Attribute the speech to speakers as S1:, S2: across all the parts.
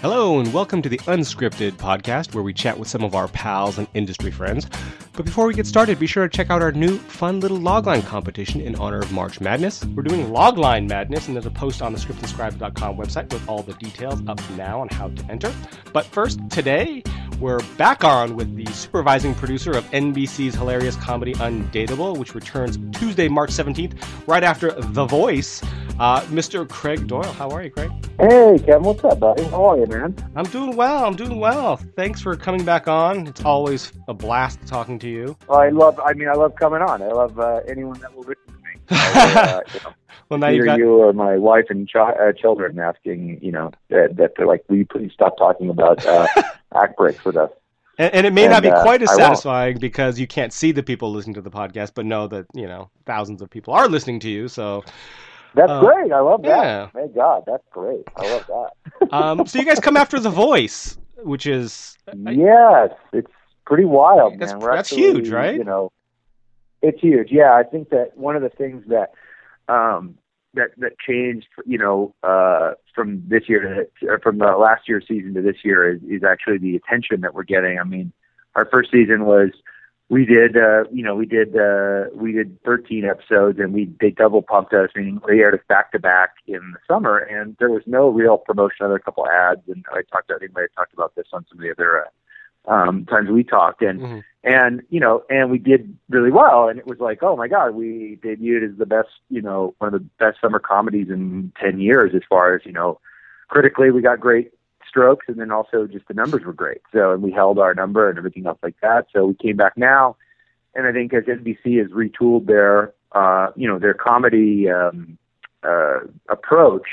S1: Hello, and welcome to the Unscripted podcast, where we chat with some of our pals and industry friends. But before we get started, be sure to check out our new fun little logline competition in honor of March Madness. We're doing Logline Madness, and there's a post on the scriptedscribe.com website with all the details up now on how to enter. But first, today, we're back on with the supervising producer of NBC's hilarious comedy Undateable, which returns Tuesday, March 17th, right after The Voice. Uh, Mr. Craig Doyle. How are you, Craig?
S2: Hey, Kevin. What's up, buddy? How are you, man?
S1: I'm doing well. I'm doing well. Thanks for coming back on. It's always a blast talking to you.
S2: I love. I mean, I love coming on. I love uh, anyone that will listen to me. uh, you know,
S1: well, now
S2: either
S1: you got.
S2: you or my wife and ch- uh, children asking, you know, that, that they're like, "Will you please stop talking about uh, act breaks with us?"
S1: And, and it may not be
S2: uh,
S1: quite as satisfying because you can't see the people listening to the podcast, but know that you know thousands of people are listening to you. So,
S2: That's
S1: Uh,
S2: great. I love that.
S1: yeah.
S2: Thank God. That's great. I love that.
S1: um, so you guys come after The Voice, which is
S2: yes, it's pretty wild, man.
S1: That's-
S2: We're
S1: that's
S2: actually,
S1: huge, right?
S2: You know, it's huge. Yeah, I think that one of the things that um, that that changed, you know, uh, from this year to from the last year's season to this year is, is actually the attention that we're getting. I mean, our first season was we did, uh, you know, we did uh, we did 13 episodes, and we they double pumped us, meaning we aired us back to back in the summer, and there was no real promotion. Other couple ads, and I talked. I think I talked about this on some of the other uh, um, times we talked, and
S1: Mhm.
S2: and you know, and we did really well, and it was like, oh my god, we debuted as the best, you know, one of the best summer comedies in 10 years, as far as you know, critically, we got great strokes, and then also just the numbers were great. So, and we held our number and everything else like that. So we came back now, and I think as NBC has retooled their, uh, you know, their comedy um, uh, approach,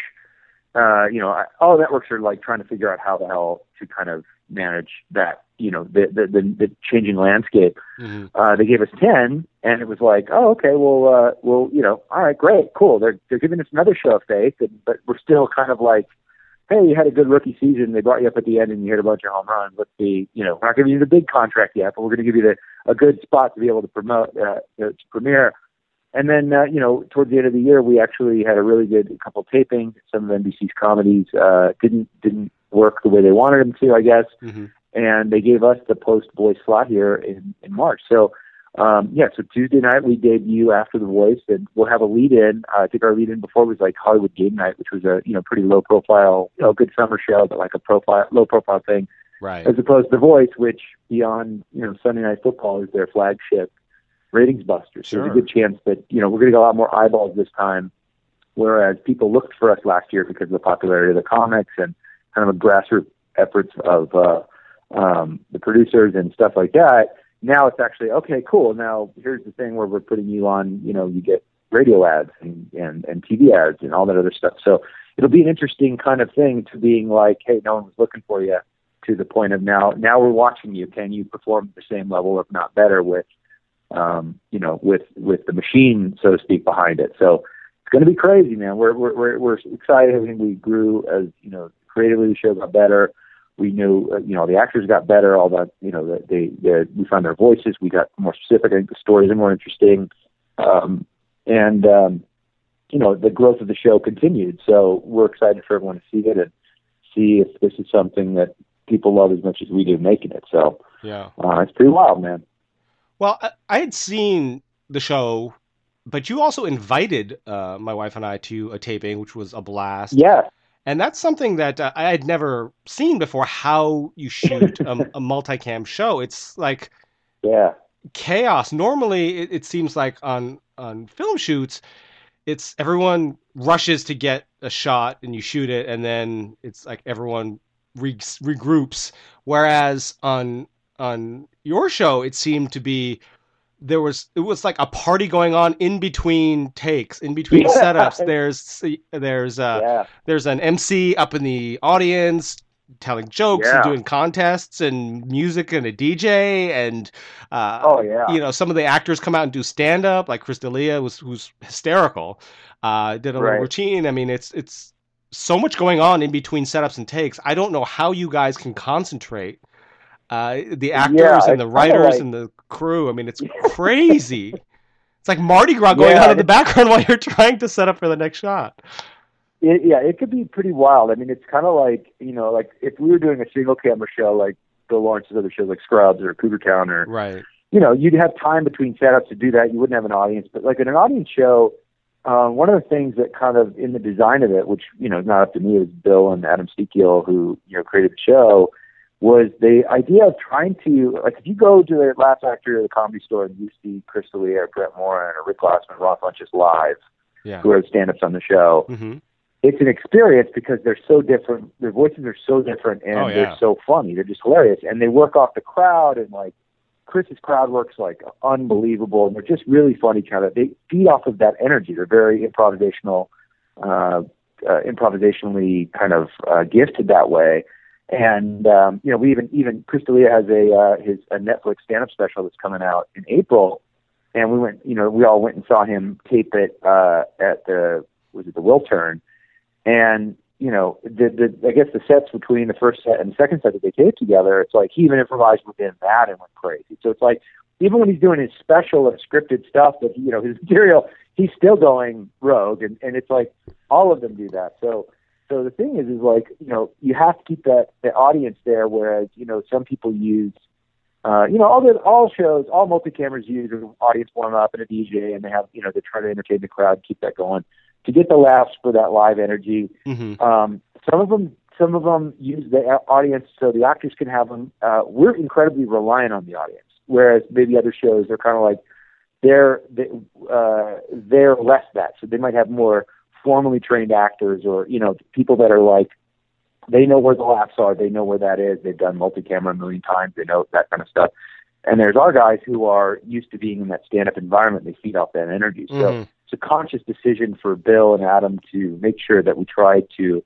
S2: uh, you know, I- all networks are like trying to figure out how the hell to kind of manage that, you know, the the the, the changing landscape.
S1: Mhm.
S2: Uh, they gave us ten, and it was like, oh, okay, well, uh, well, you know, all right, great, cool. They're they're giving us another show of faith, and, but we're still kind of like, hey, you had a good rookie season. They brought you up at the end, and you hit a bunch of home runs. Let's see, you know, we're not giving you the big contract yet, but we're going to give you the a good spot to be able to promote uh, you know, to premiere. And then, uh, you know, towards the end of the year, we actually had a really good couple of tapings. Some of NBC's comedies uh, didn't didn't work the way they wanted them to, I guess
S1: Mhm.
S2: and they gave us the post boy slot here in, in March. So um, yeah, so Tuesday night we debut after the voice, and we'll have a lead in. Uh, I think our lead in before was like Hollywood Game Night, which was a you know pretty low profile, you know, good summer show, but like a profile low profile thing,
S1: Right.
S2: as opposed to the voice, which beyond you know Sunday Night Football is their flagship ratings buster. So there's a good chance that you know we're going to get a lot more eyeballs this time. Whereas people looked for us last year because of the popularity of the comics and kind of a grassroots efforts of uh, um, the producers and stuff like that. Now it's actually okay, cool. Now here's the thing where we're putting you on. You know, you get radio ads and and, and TV ads and all that other stuff. So it'll be an interesting kind of thing to being like, hey, no one was looking for you. To the point of now, now we're watching you. Can you perform at the same level, if not better, with um, you know, with with the machine, so to speak, behind it. So it's going to be crazy, man. We're we're we're, we're excited. I think we grew as you know, creatively the show got better. We knew, uh, you know, the actors got better. All that, you know, that they, they we found their voices. We got more specific. I think the stories are more interesting, um, and um, you know, the growth of the show continued. So we're excited for everyone to see it and see if this is something that people love as much as we do making it. So
S1: Yeah.
S2: uh, it's pretty wild, man.
S1: Well, I, I had seen the show, but you also invited uh, my wife and I to a taping, which was a blast.
S2: Yeah,
S1: And that's something that uh, I had never seen before. How you shoot a, a multicam show? It's like
S2: yeah.
S1: chaos. Normally, it, it seems like on on film shoots, it's everyone rushes to get a shot and you shoot it, and then it's like everyone re- regroups. Whereas on on your show, it seemed to be there was it was like a party going on in between takes, in between
S2: Yeah.
S1: setups. There's there's uh,
S2: yeah.
S1: there's an MC up in the audience telling jokes and doing contests and music and a DJ and uh,
S2: Oh yeah.
S1: you know some of the actors come out and do stand up like Chris D'Elia was who's hysterical uh, did a little routine I mean it's it's so much going on in between setups and takes I don't know how you guys can concentrate uh, the actors
S2: Yeah,
S1: and the writers
S2: like-
S1: and the crew I mean it's crazy it's like Mardi Gras going
S2: Yeah,
S1: on in the background while you're trying to set up for the next shot
S2: it, yeah, it could be pretty wild. I mean, it's kind of like you know, like if we were doing a single camera show, like Bill Lawrence's other shows, like Scrubs or Cougar Town, or
S1: right.
S2: You know, you'd have time between setups to do that. You wouldn't have an audience, but like in an audience show, um, one of the things that kind of in the design of it, which you know is not up to me, is Bill and Adam Sztykiel who you know created the show, was the idea of trying to like if you go to the Laugh Factory or the Comedy Store and you see Chris D'Elia or Brent Morin or Rick Glassman, Ron Funches live,
S1: Yeah.
S2: who are stand-ups on the show,
S1: hmm
S2: it's an experience because they're so different. Their voices are so different, and
S1: Oh, yeah.
S2: they're so funny. They're just hilarious, and they work off the crowd. And like Chris's crowd works like unbelievable, and they're just really funny. Kind of, they feed off of that energy. They're very improvisational, uh, uh, improvisationally kind of uh, gifted that way. And um, you know, we even even Chris D'Elia has a uh, his a Netflix stand-up special that's coming out in April, and we went. You know, we all went and saw him tape it uh, at the was it the Wiltern, and you know, the, the I guess the sets between the first set and the second set that they taped together, it's like he even improvised within that and went crazy. So it's like even when he's doing his special and scripted stuff, that you know his material, he's still going rogue, and and it's like all of them do that. So so the thing is, is like you know you have to keep that the audience there, whereas you know some people use. Uh, you know, all the all shows, all multi cameras use an audience warm up and a DJ, and they have, you know, they try to entertain the crowd, keep that going to get the laughs for that live energy.
S1: hmm
S2: Um, some of them, some of them use the audience so the actors can have them. Uh, we're incredibly reliant on the audience, whereas maybe other shows are kind of like they're they, uh, they're less that. So they might have more formally trained actors, or you know, people that are like they know where the laughs are, they know where that is. They've done multi-camera a million times, they know that kind of stuff. And there's our guys who are used to being in that stand-up environment. They feed off that energy. So
S1: Mhm.
S2: it's a conscious decision for Bill and Adam to make sure that we try to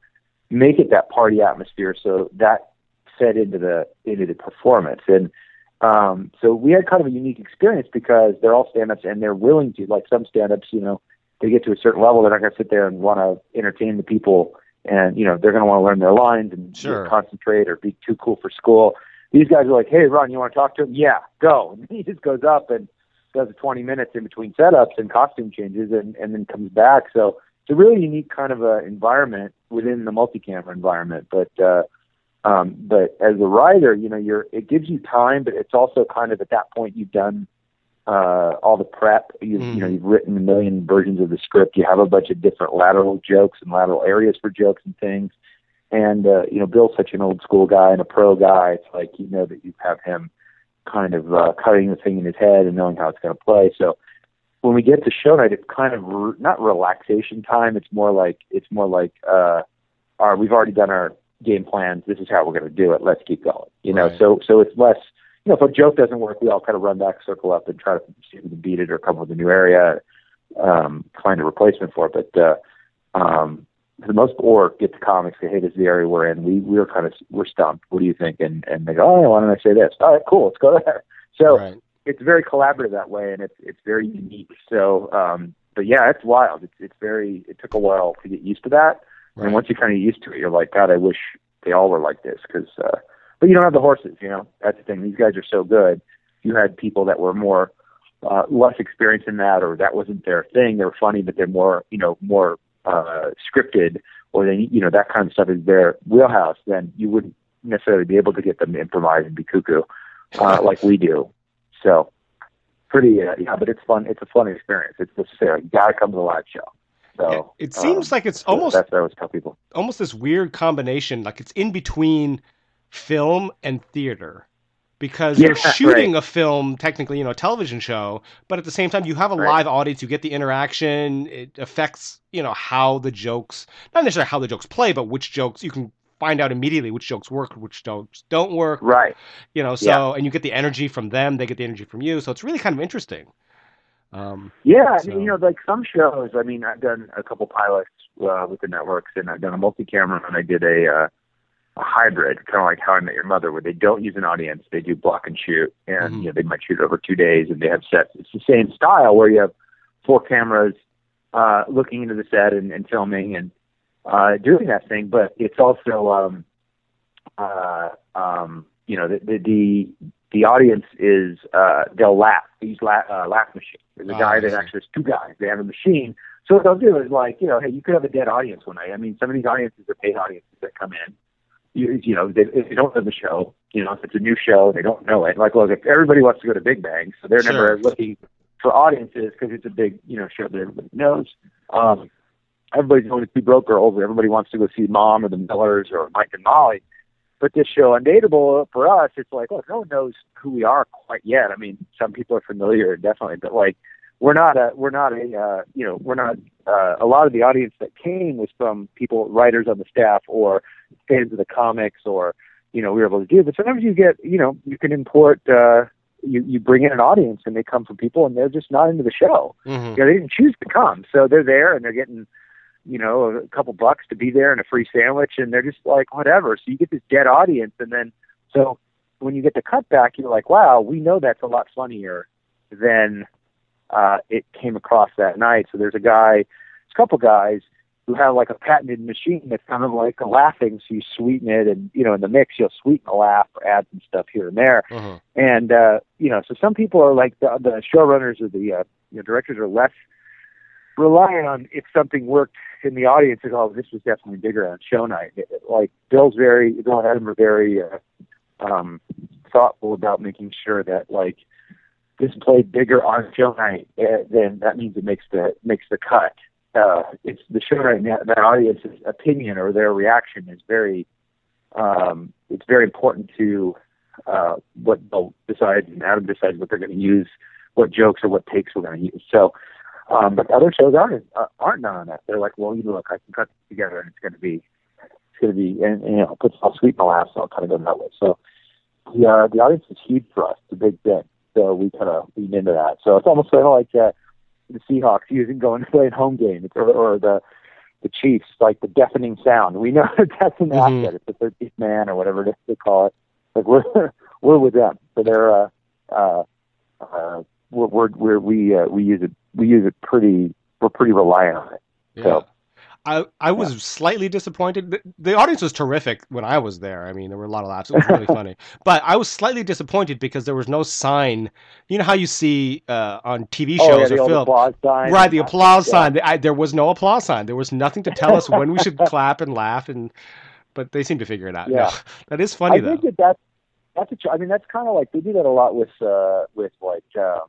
S2: make it that party atmosphere so that fed into the into the performance and um so we had kind of a unique experience because they're all stand-ups and they're willing to like some stand-ups you know they get to a certain level they're not going to sit there and want to entertain the people and you know they're going to want to learn their lines and
S1: Sure.
S2: concentrate or be too cool for school these guys are like hey ron you want to talk to him yeah go and he just goes up and does 20 minutes in between setups and costume changes and, and then comes back. So it's a really unique kind of a environment within the multi-camera environment. But, uh, um, but as a writer, you know, you're, it gives you time, but it's also kind of at that point you've done, uh, all the prep, you've, you know,
S1: Mhm.
S2: you've written a million versions of the script. You have a bunch of different lateral jokes and lateral areas for jokes and things. And, uh, you know, Bill's such an old school guy and a pro guy. It's like, you know, that you have him, kind of uh, cutting the thing in his head and knowing how it's going to play. So when we get to show night, it's kind of re- not relaxation time. It's more like it's more like uh, our, we've already done our game plans. This is how we're going to do it. Let's keep going. You know,
S1: Right.
S2: so so it's less. You know, if a joke doesn't work, we all kind of run back, circle up, and try to see if we can beat it or come up with a new area, um, find a replacement for it. But uh, um, for the most or get the comics say, hey, this is the area we're in. We we're kind of we're stumped. What do you think? And and they go, oh, why don't I say this? All right, cool, let's go there. So
S1: right.
S2: it's very collaborative that way, and it's it's very unique. So, um, but yeah, it's wild. It's it's very. It took a while to get used to that,
S1: Right.
S2: and once you kind of used to it, you're like, God, I wish they all were like this. Because, uh, but you don't have the horses. You know, that's the thing. These guys are so good. You had people that were more uh, less experienced in that, or that wasn't their thing. They were funny, but they're more, you know, more uh, scripted, or they, you know, that kind of stuff is their wheelhouse. Then you wouldn't necessarily be able to get them to improvise and be cuckoo uh, like we do. So pretty, uh, yeah, but it's fun. It's a fun experience. It's necessary. You gotta come to the live show. So
S1: it seems
S2: um,
S1: like it's almost
S2: that's what I always tell people.
S1: almost this weird combination like it's in between film and theater because you're
S2: Yeah,
S1: shooting a film technically you know a television show but at the same time you have a
S2: Right.
S1: live audience you get the interaction it affects you know how the jokes not necessarily how the jokes play but which jokes you can find out immediately which jokes work which jokes don't work
S2: Right.
S1: you know so and you get the energy from them they get the energy from you so it's really kind of interesting um
S2: Yeah,
S1: So-
S2: you know, like some shows. I mean, I've done a couple pilots uh, with the networks, and I've done a multi-camera, and I did a uh, a hybrid, kind of like How I Met Your Mother, where they don't use an audience; they do block and shoot, and
S1: Mhm.
S2: you know, they might shoot over two days, and they have sets. It's the same style where you have four cameras uh, looking into the set and, and filming and uh, doing that thing, but it's also um, uh, um, you know, the the the, the audience is uh, they'll laugh. These use la- uh, laugh machine. There's a
S1: Oh,
S2: guy that actually there's two guys. They have a machine So what they'll do is like, you know, hey, you could have a dead audience one night. I mean, some of these audiences are paid audiences that come in. You, you know, they, they don't know the show. You know, if it's a new show, they don't know it. Like, look, if everybody wants to go to Big Bang, so they're
S1: Sure.
S2: never looking for audiences because it's a big, you know, show that everybody knows. Um, everybody's going to see Broke Girls. or Everybody wants to go see Mom or The Millers or Mike and Molly. But this show, Undateable, for us, it's like, look, no one knows who we are quite yet. I mean, some people are familiar, definitely, but like, we're not a, we're not a, uh, you know, we're not. Uh, a lot of the audience that came was from people, writers on the staff, or fans of the comics, or you know, we were able to do. But sometimes you get, you know, you can import. uh you, you bring in an audience and they come from people and they're just not into the show.
S1: Mhm.
S2: You know, they didn't choose to come, so they're there and they're getting, you know, a couple bucks to be there and a free sandwich, and they're just like whatever. So you get this dead audience, and then so when you get the cutback, you're like, wow, we know that's a lot funnier than uh, it came across that night. So there's a guy, a couple guys who have like a patented machine that's kind of like a laughing, so you sweeten it, and you know, in the mix, you'll sweeten a laugh or add some stuff here and there.
S1: Mhm.
S2: And uh, you know, so some people are like the, the showrunners or the uh, you know, directors are less reliant on if something worked in the audience. Is, oh, this was definitely bigger on show night. It- it- like Bill's very, Bill and Adam are very uh, um, thoughtful about making sure that like this played bigger on show night, uh, then that means it makes the makes the cut. Uh, it's the show night. That, that audience's opinion or their reaction is very, um, it's very important to uh, what they'll decide, and Adam decides what they're going to use, what jokes or what takes we're going to use. So, um, but other shows aren't uh, aren't on that. They're like, well, you look, I can cut this together, and it's going to be, it's going to be, and, and you know, put some sweet in the laugh, so I'll kind of go that way. So, the uh, the audience is huge for us. It's a big thing. So we kind of lean into that. So it's almost kind of like uh, the Seahawks using going to play a home game, it's, or, or the the Chiefs, like the deafening sound. We know that that's an
S1: Mhm.
S2: asset. It's the thirteenth man or whatever it is they call it. Like we're we're with them, so they're uh, uh, uh, we're, we're, we're we uh, we use it we use it pretty we're pretty reliant on it.
S1: Yeah.
S2: So-
S1: I, I was slightly disappointed. The, the audience was terrific when I was there. I mean, there were a lot of laughs. It was really funny. But I was slightly disappointed because there was no sign. You know how you see uh, on TV
S2: oh yeah,
S1: shows or
S2: old
S1: film,
S2: applause
S1: right? The applause
S2: Yeah.
S1: sign. I, there was no applause sign. There was nothing to tell us when we should clap and laugh. And but they seem to figure it out.
S2: Yeah.
S1: No, that is funny
S2: I
S1: though.
S2: think that that's that's a. I mean, that's kind of like they do that a lot with uh with like um,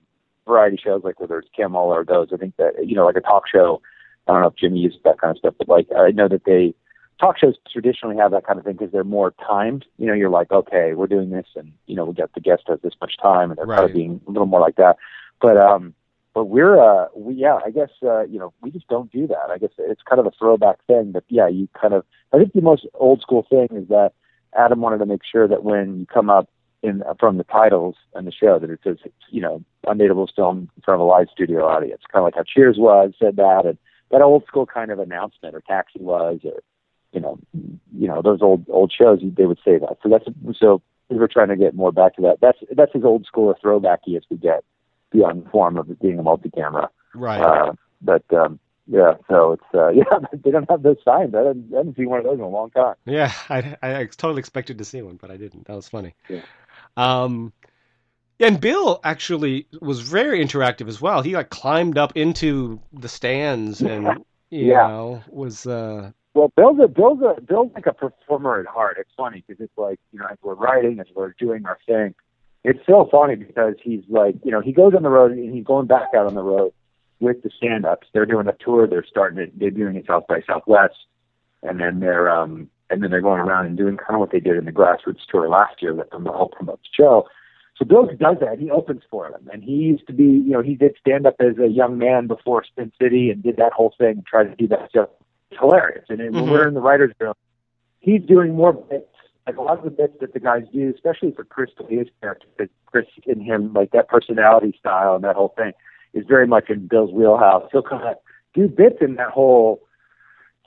S2: variety shows, like whether it's Kimmel or those. I think that you know, like a talk show. I don't know if Jimmy uses that kind of stuff, but like I know that they talk shows traditionally have that kind of thing because they're more timed. You know, you're like, okay, we're doing this, and you know, we got the guest has this much time, and they're kind of being a little more like that. But um, but we're uh, we yeah, I guess uh, you know, we just don't do that. I guess it's kind of a throwback thing, but yeah, you kind of. I think the most old school thing is that Adam wanted to make sure that when you come up in from the titles and the show that it says you know undateable film in front of a live studio audience, kind of like how Cheers was said that, and that old school kind of announcement or Taxi was, or you know, you know those old old shows they would say that. So that's so we were trying to get more back to that. That's that's as old school a throwbacky as we get beyond the form of it being a multi-camera.
S1: right.
S2: Uh, but um, yeah, so it's uh, yeah, they don't have those signs. I haven't, I haven't seen one of those in a long time.
S1: Yeah, I, I totally expected to see one, but I didn't. That was funny.
S2: Yeah.
S1: Um, yeah, and Bill actually was very interactive as well. He like climbed up into the stands and you
S2: Yeah.
S1: know was uh
S2: Well, Bill's a Bill's a Bill's like a performer at heart. It's funny because it's like you know as we're writing, as we're doing our thing, it's so funny because he's like you know he goes on the road and he's going back out on the road with the stand-ups. They're doing a tour. They're starting it. They're doing it South by Southwest, and then they're um and then they're going around and doing kind of what they did in the grassroots tour last year that them help promote the show. So Bill does that. He opens for them, and he used to be, you know, he did stand up as a young man before Spin City, and did that whole thing, and tried to do that stuff. It's hilarious. And then when we're mm-hmm. in the writers' room, he's doing more bits. Like a lot of the bits that the guys do, especially for Chris D'Elia's character, because Chris and him, like that personality style and that whole thing, is very much in Bill's wheelhouse. He'll kind of do bits in that whole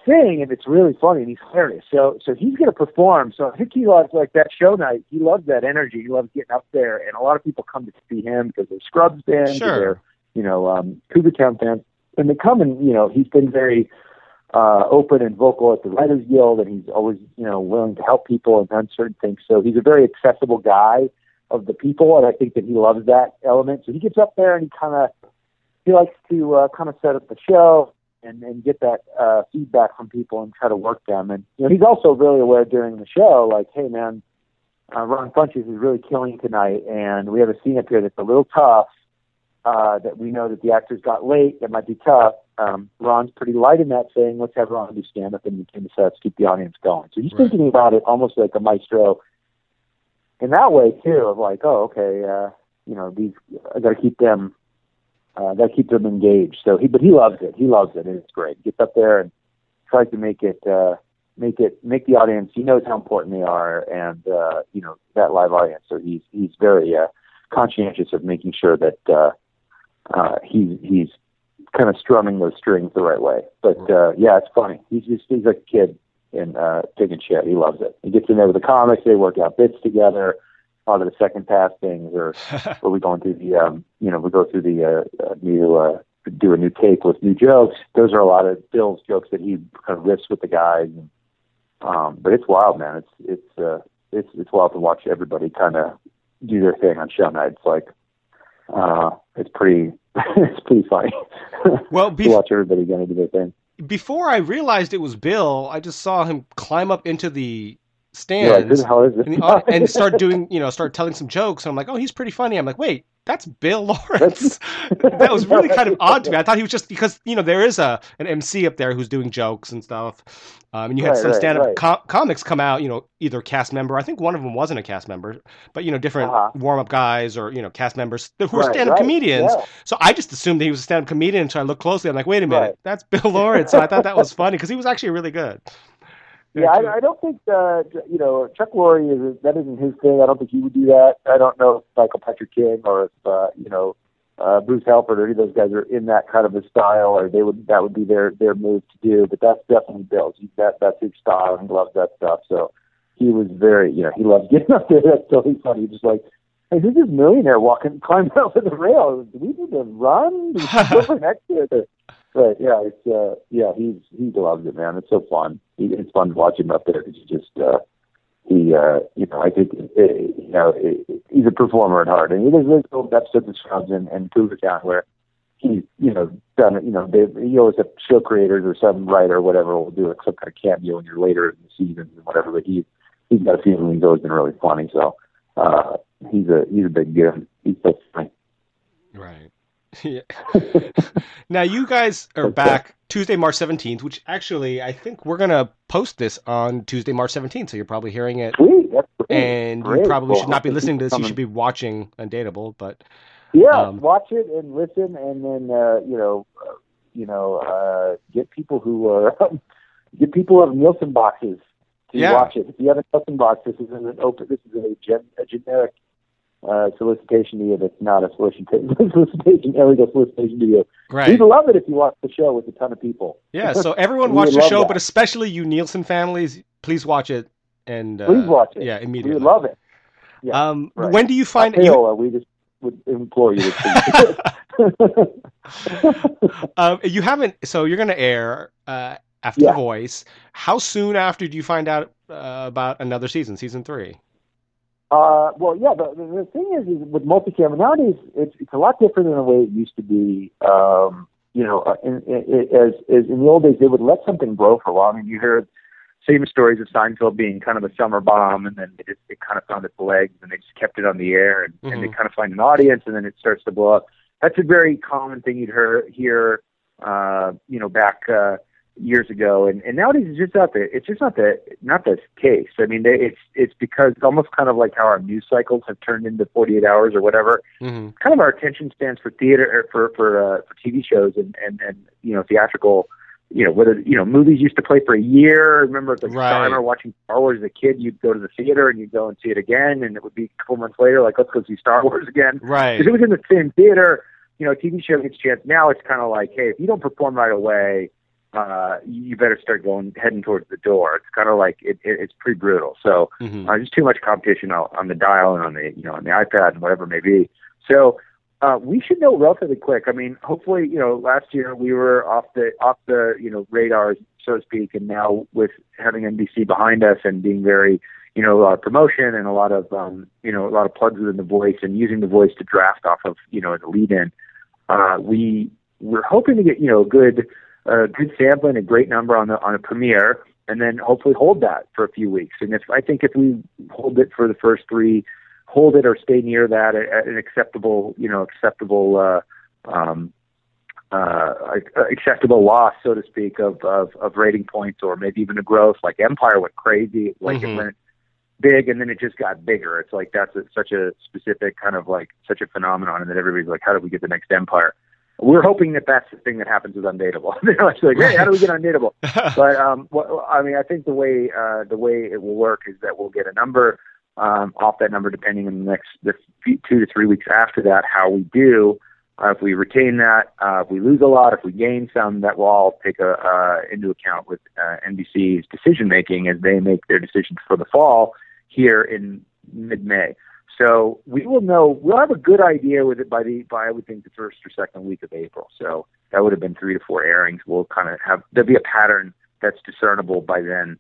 S2: thing, and it's really funny and he's hilarious. So, so he's going to perform. So I think he loves like that show night. He loves that energy. He loves getting up there, and a lot of people come to see him because they're Scrubs fans,
S1: Sure.
S2: they're you know um, Cougar Town fans, and they come and you know he's been very uh, open and vocal at the Writers Guild, and he's always you know willing to help people and done certain things. So he's a very accessible guy of the people, and I think that he loves that element. So he gets up there and he kind of he likes to uh, kind of set up the show. And and get that uh, feedback from people and try to work them. And you know, he's also really aware during the show, like, hey man, uh, Ron Funches is really killing tonight, and we have a scene up here that's a little tough. Uh, that we know that the actors got late. That might be tough. Um, Ron's pretty light in that thing. Let's have Ron do stand up in the sets, keep the audience going. So he's
S1: Right.
S2: thinking about it almost like a maestro in that way too. Of like, oh, okay, uh, you know, these I got to keep them, uh, got to keep them engaged. So he, but he loves it. He loves it, and it's great. Gets up there and tries to make it, uh, make it, make the audience. He knows how important they are, and uh, you know that live audience. So he's he's very uh, conscientious of making sure that uh, uh, he's he's kind of strumming those strings the right way. But uh, yeah, it's funny. He's just he's like a kid and uh, taking shit. He loves it. He gets in there with the comics. They work out bits together. A lot of the second pass things, or or we going through the um, you know we go through the uh, uh, new uh, do a new take with new jokes. Those are a lot of Bill's jokes that he kind of riffs with the guys. And, um, but it's wild, man. It's it's uh, it's it's wild to watch everybody kind of do their thing on show night. It's like uh, it's pretty it's pretty funny.
S1: Well,
S2: to watch everybody kind of do their thing.
S1: before I realized it was Bill, I just saw him climb up into the
S2: You're like, who
S1: stands
S2: hell
S1: and, the, and start doing, you know, start telling some jokes. And I'm like, oh, he's pretty funny. I'm like, wait, that's Bill Lawrence. that was really kind of odd to me. I thought he was just because you know there is a an MC up there who's doing jokes and stuff. Um, and you had
S2: Right,
S1: some
S2: right,
S1: stand-up
S2: right.
S1: co- comics come out, you know, either cast member. I think one of them wasn't a cast member, but you know, different
S2: Uh-huh.
S1: warm-up guys or you know, cast members who were
S2: Right,
S1: stand-up comedians.
S2: yeah.
S1: So I just assumed that he was a stand-up comedian. So I looked closely. I'm like, wait a minute, that's Bill Lawrence. So I thought that was funny because he was actually really good.
S2: Yeah, I, I don't think uh, you know Chuck Lorre is that isn't his thing. I don't think he would do that. I don't know if Michael Patrick King or if uh, you know uh, Bruce Helford or any of those guys are in that kind of a style, or they would that would be their their move to do. But that's definitely Bill's. That that's his style, and he loves that stuff. So he was very, you know, he loves getting up there. That's totally funny. Just like, hey, who's this millionaire walking, climbing over the rail? Do we need to run? Do we go for next year? But yeah, it's uh, yeah, he's he loves it, man. It's so fun. He, it's fun to watch him up there because he just uh, he uh, you know I think uh, you know uh, he's a performer at heart, and there's there's little episodes of Scrubs and, and Cougar Town where he's you know done it. You know they you always have show creators or some writer or whatever will do some kind of cameo when you're later in the season and whatever. But he he's got a feeling he's always been really funny. So uh, he's a he's a big good. He's so funny.
S1: Right. Yeah. now you guys are back Tuesday, March 17th, which actually I think we're gonna post this on Tuesday, March 17th. So you're probably hearing it,
S2: Sweet, that's great.
S1: and you probably
S2: Well,
S1: should not be listening to this. You should be watching Undateable. But
S2: Yeah,
S1: Um,
S2: watch it and listen, and then uh, you know, uh, you know, uh, get people who are get people who have Nielsen boxes to
S1: Yeah.
S2: watch it. If you have a Nielsen box, this isn't an open. This is a, gen, a generic uh, solicitation to you. That's not a solicitation. solicitation, illegal solicitation to you.
S1: right,
S2: We'd love it if you watch the show with a ton of people.
S1: yeah. So everyone watch the show,
S2: that.
S1: but especially you Nielsen families, please watch it. And uh,
S2: Please watch it.
S1: Yeah, immediately.
S2: We'd love it. Yeah,
S1: um,
S2: right.
S1: when do you find?
S2: At
S1: You,
S2: Payola, we just would implore you to.
S1: um, you haven't. So you're gonna air uh, after
S2: Yeah.
S1: Voice. How soon after do you find out uh, about another season, season three?
S2: Uh, well, yeah. The, the, thing is, is with multi-camera nowadays, it's it's a lot different than the way it used to be. Um, you know, uh, in, in, as as in the old days, they would let something grow for a while. I mean, you hear same stories of Seinfeld being kind of a summer bomb, and then it, just, it kind of found its legs, and they just kept it on the air, and, and they
S1: Mhm.
S2: kind of find an audience, and then it starts to blow up. That's a very common thing you'd hear hear, uh, you know, back uh, years ago, and, and nowadays it's just not the it's just not the not the case. I mean, they, it's it's because it's almost kind of like how our news cycles have turned into 48 hours or whatever
S1: hmm
S2: kind of our attention spans for theater or for for uh, for TV shows and and and you know theatrical you know whether you know movies used to play for a year remember like
S1: Right.
S2: I remember watching Star Wars as a kid you'd go to the theater and you'd go and see it again and it would be a couple months later like let's go see Star Wars again
S1: Right.
S2: because it was in the same theater you know TV show gets a chance now it's kind of like hey if you don't perform right away uh you better start going heading towards the door it's kind of like it, it it's pretty brutal so
S1: hmm
S2: uh, just too much competition on, on the dial and on the you know on the iPad and whatever it may be. So uh, we should know relatively quick. I mean, hopefully, you know, last year we were off the off the you know radars, so to speak, and now with having NBC behind us and being very you know a lot of promotion and a lot of um, you know a lot of plugs within the voice and using the voice to draft off of you know the lead in. Uh, we we're hoping to get you know a good a good sampling, a great number on the on a premiere, and then hopefully hold that for a few weeks. And if I think if we hold it for the first three, hold it or stay near that at, an acceptable, you know, acceptable. Uh, um, uh, acceptable loss, so to speak, of, of, of rating points or maybe even a growth. Like Empire went crazy, like mm-hmm. it went big and then it just got bigger. It's like that's a, such a specific kind of like such a phenomenon, and then everybody's like, how do we get the next Empire? We're hoping that that's the thing that happens with Undateable. They're like, hey, how do we get Undateable? but um, well, I mean, I think the way uh, the way it will work is that we'll get a number um, off that number depending on the next the two to three weeks after that how we do uh, if we retain that, uh, if we lose a lot, if we gain some, that will all take a, uh, into account with uh, NBC's decision making as they make their decisions for the fall here in mid-May. So we will know. We'll have a good idea with it by the by I would think the first or second week of April. So that would have been three to four airings. We'll kind of have there'll be a pattern that's discernible by then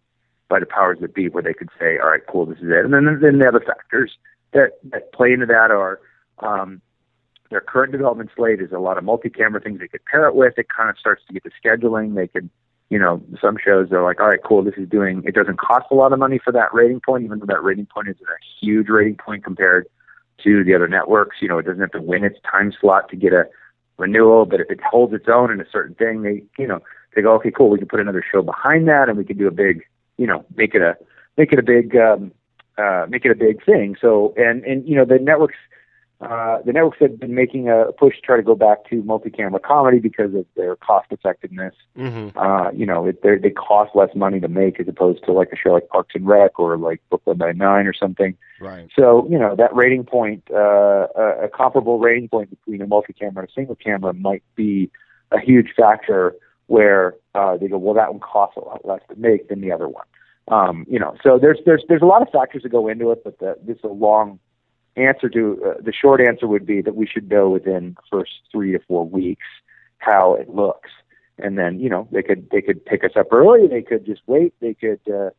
S2: by the powers that be, where they could say, all right, cool, this is it. And then then the other factors that that play into that are um, their current development slate is a lot of multi-camera things they could pair it with. It kind of starts to get the scheduling. They could, you know, some shows are like, all right, cool, this is doing. It doesn't cost a lot of money for that rating point, even though that rating point is a huge rating point compared to the other networks. You know, it doesn't have to win its time slot to get a renewal, but if it holds its own in a certain thing, they, you know, they go, okay, cool, we can put another show behind that, and we can do a big, you know, make it a make it a big um, uh, make it a big thing. So and and you know the networks uh, the networks have been making a push to try to go back to multi-camera comedy because of their cost effectiveness. Mm-hmm. Uh, you know, it, they cost less money to make as opposed to like a show like Parks and Rec or like Brooklyn Nine Nine or something.
S1: Right.
S2: So you know that rating point, uh, a, a comparable rating point between a multi-camera and a single camera might be a huge factor where uh, they go, well, that one costs a lot less to make than the other one. Um, you know, so there's there's there's a lot of factors that go into it, but the, this is a long answer to uh, the short answer would be that we should know within the first three to four weeks how it looks, and then you know they could they could pick us up early. They could just wait. They could uh,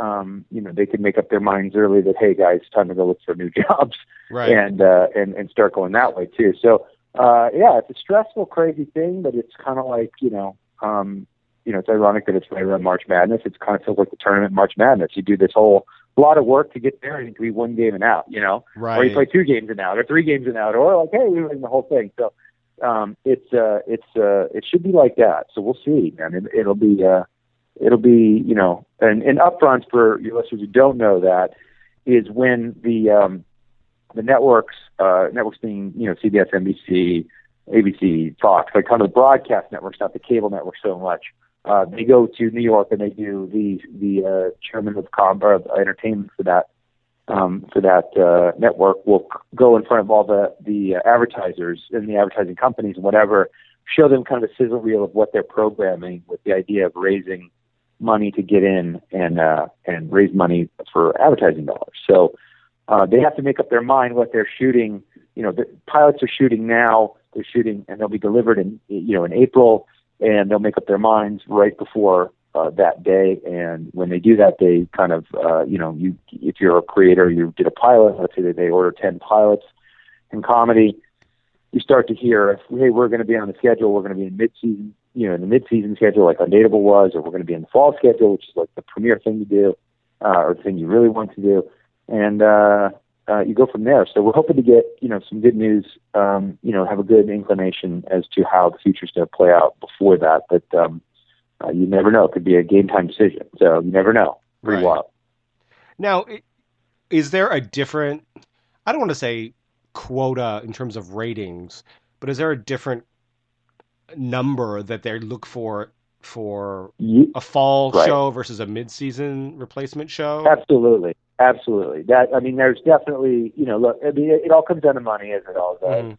S2: um, you know they could make up their minds early that hey guys, it's time to go look for new jobs,
S1: right.
S2: and uh, and and start going that way too. So uh, yeah, it's a stressful, crazy thing, but it's kind of like you know. Um, you know, it's ironic that it's right around March Madness. It's kind of feels like the tournament March Madness. You do this whole a lot of work to get there and it could be one game and out, you know,
S1: right.
S2: or you play two games and out or three games and out or like, hey, we win the whole thing. So, um, it's, uh, it's, uh, it should be like that. So we'll see, man. It, it'll be, uh, it'll be, you know, and, and upfronts for your listeners who don't know that is when the, um, the networks, uh, networks being, you know, CBS, NBC, ABC, Fox, like kind of the broadcast networks, not the cable networks so much uh, they go to New York and they do the the uh, chairman of com of entertainment for that um, for that uh, network will go in front of all the the advertisers and the advertising companies and whatever, show them kind of a sizzle reel of what they're programming with the idea of raising money to get in and uh, and raise money for advertising dollars. So uh, they have to make up their mind what they're shooting. You know, the pilots are shooting now. They're shooting and they'll be delivered in you know in April and they'll make up their minds right before uh, that day. And when they do that, they kind of, uh, you know, you if you're a creator, you did a pilot. Let's say that they order ten pilots in comedy. You start to hear, if, hey, we're going to be on the schedule. We're going to be in mid-season, you know, in the mid-season schedule, like Undateable was, or we're going to be in the fall schedule, which is like the premier thing to do, uh, or the thing you really want to do. And uh, uh, you go from there. So we're hoping to get you know some good news. Um, you know, have a good inclination as to how the future's going to play out before that. But um, uh, you never know; it could be a game time decision. So you never know. Pretty right. wild.
S1: Now, is there a different? I don't want to say quota in terms of ratings, but is there a different number that they look for for a fall right. show versus a mid-season replacement show?
S2: Absolutely. Absolutely. That I mean, there's definitely you know, look, I mean, it, it all comes down to money, as it all does. Mm.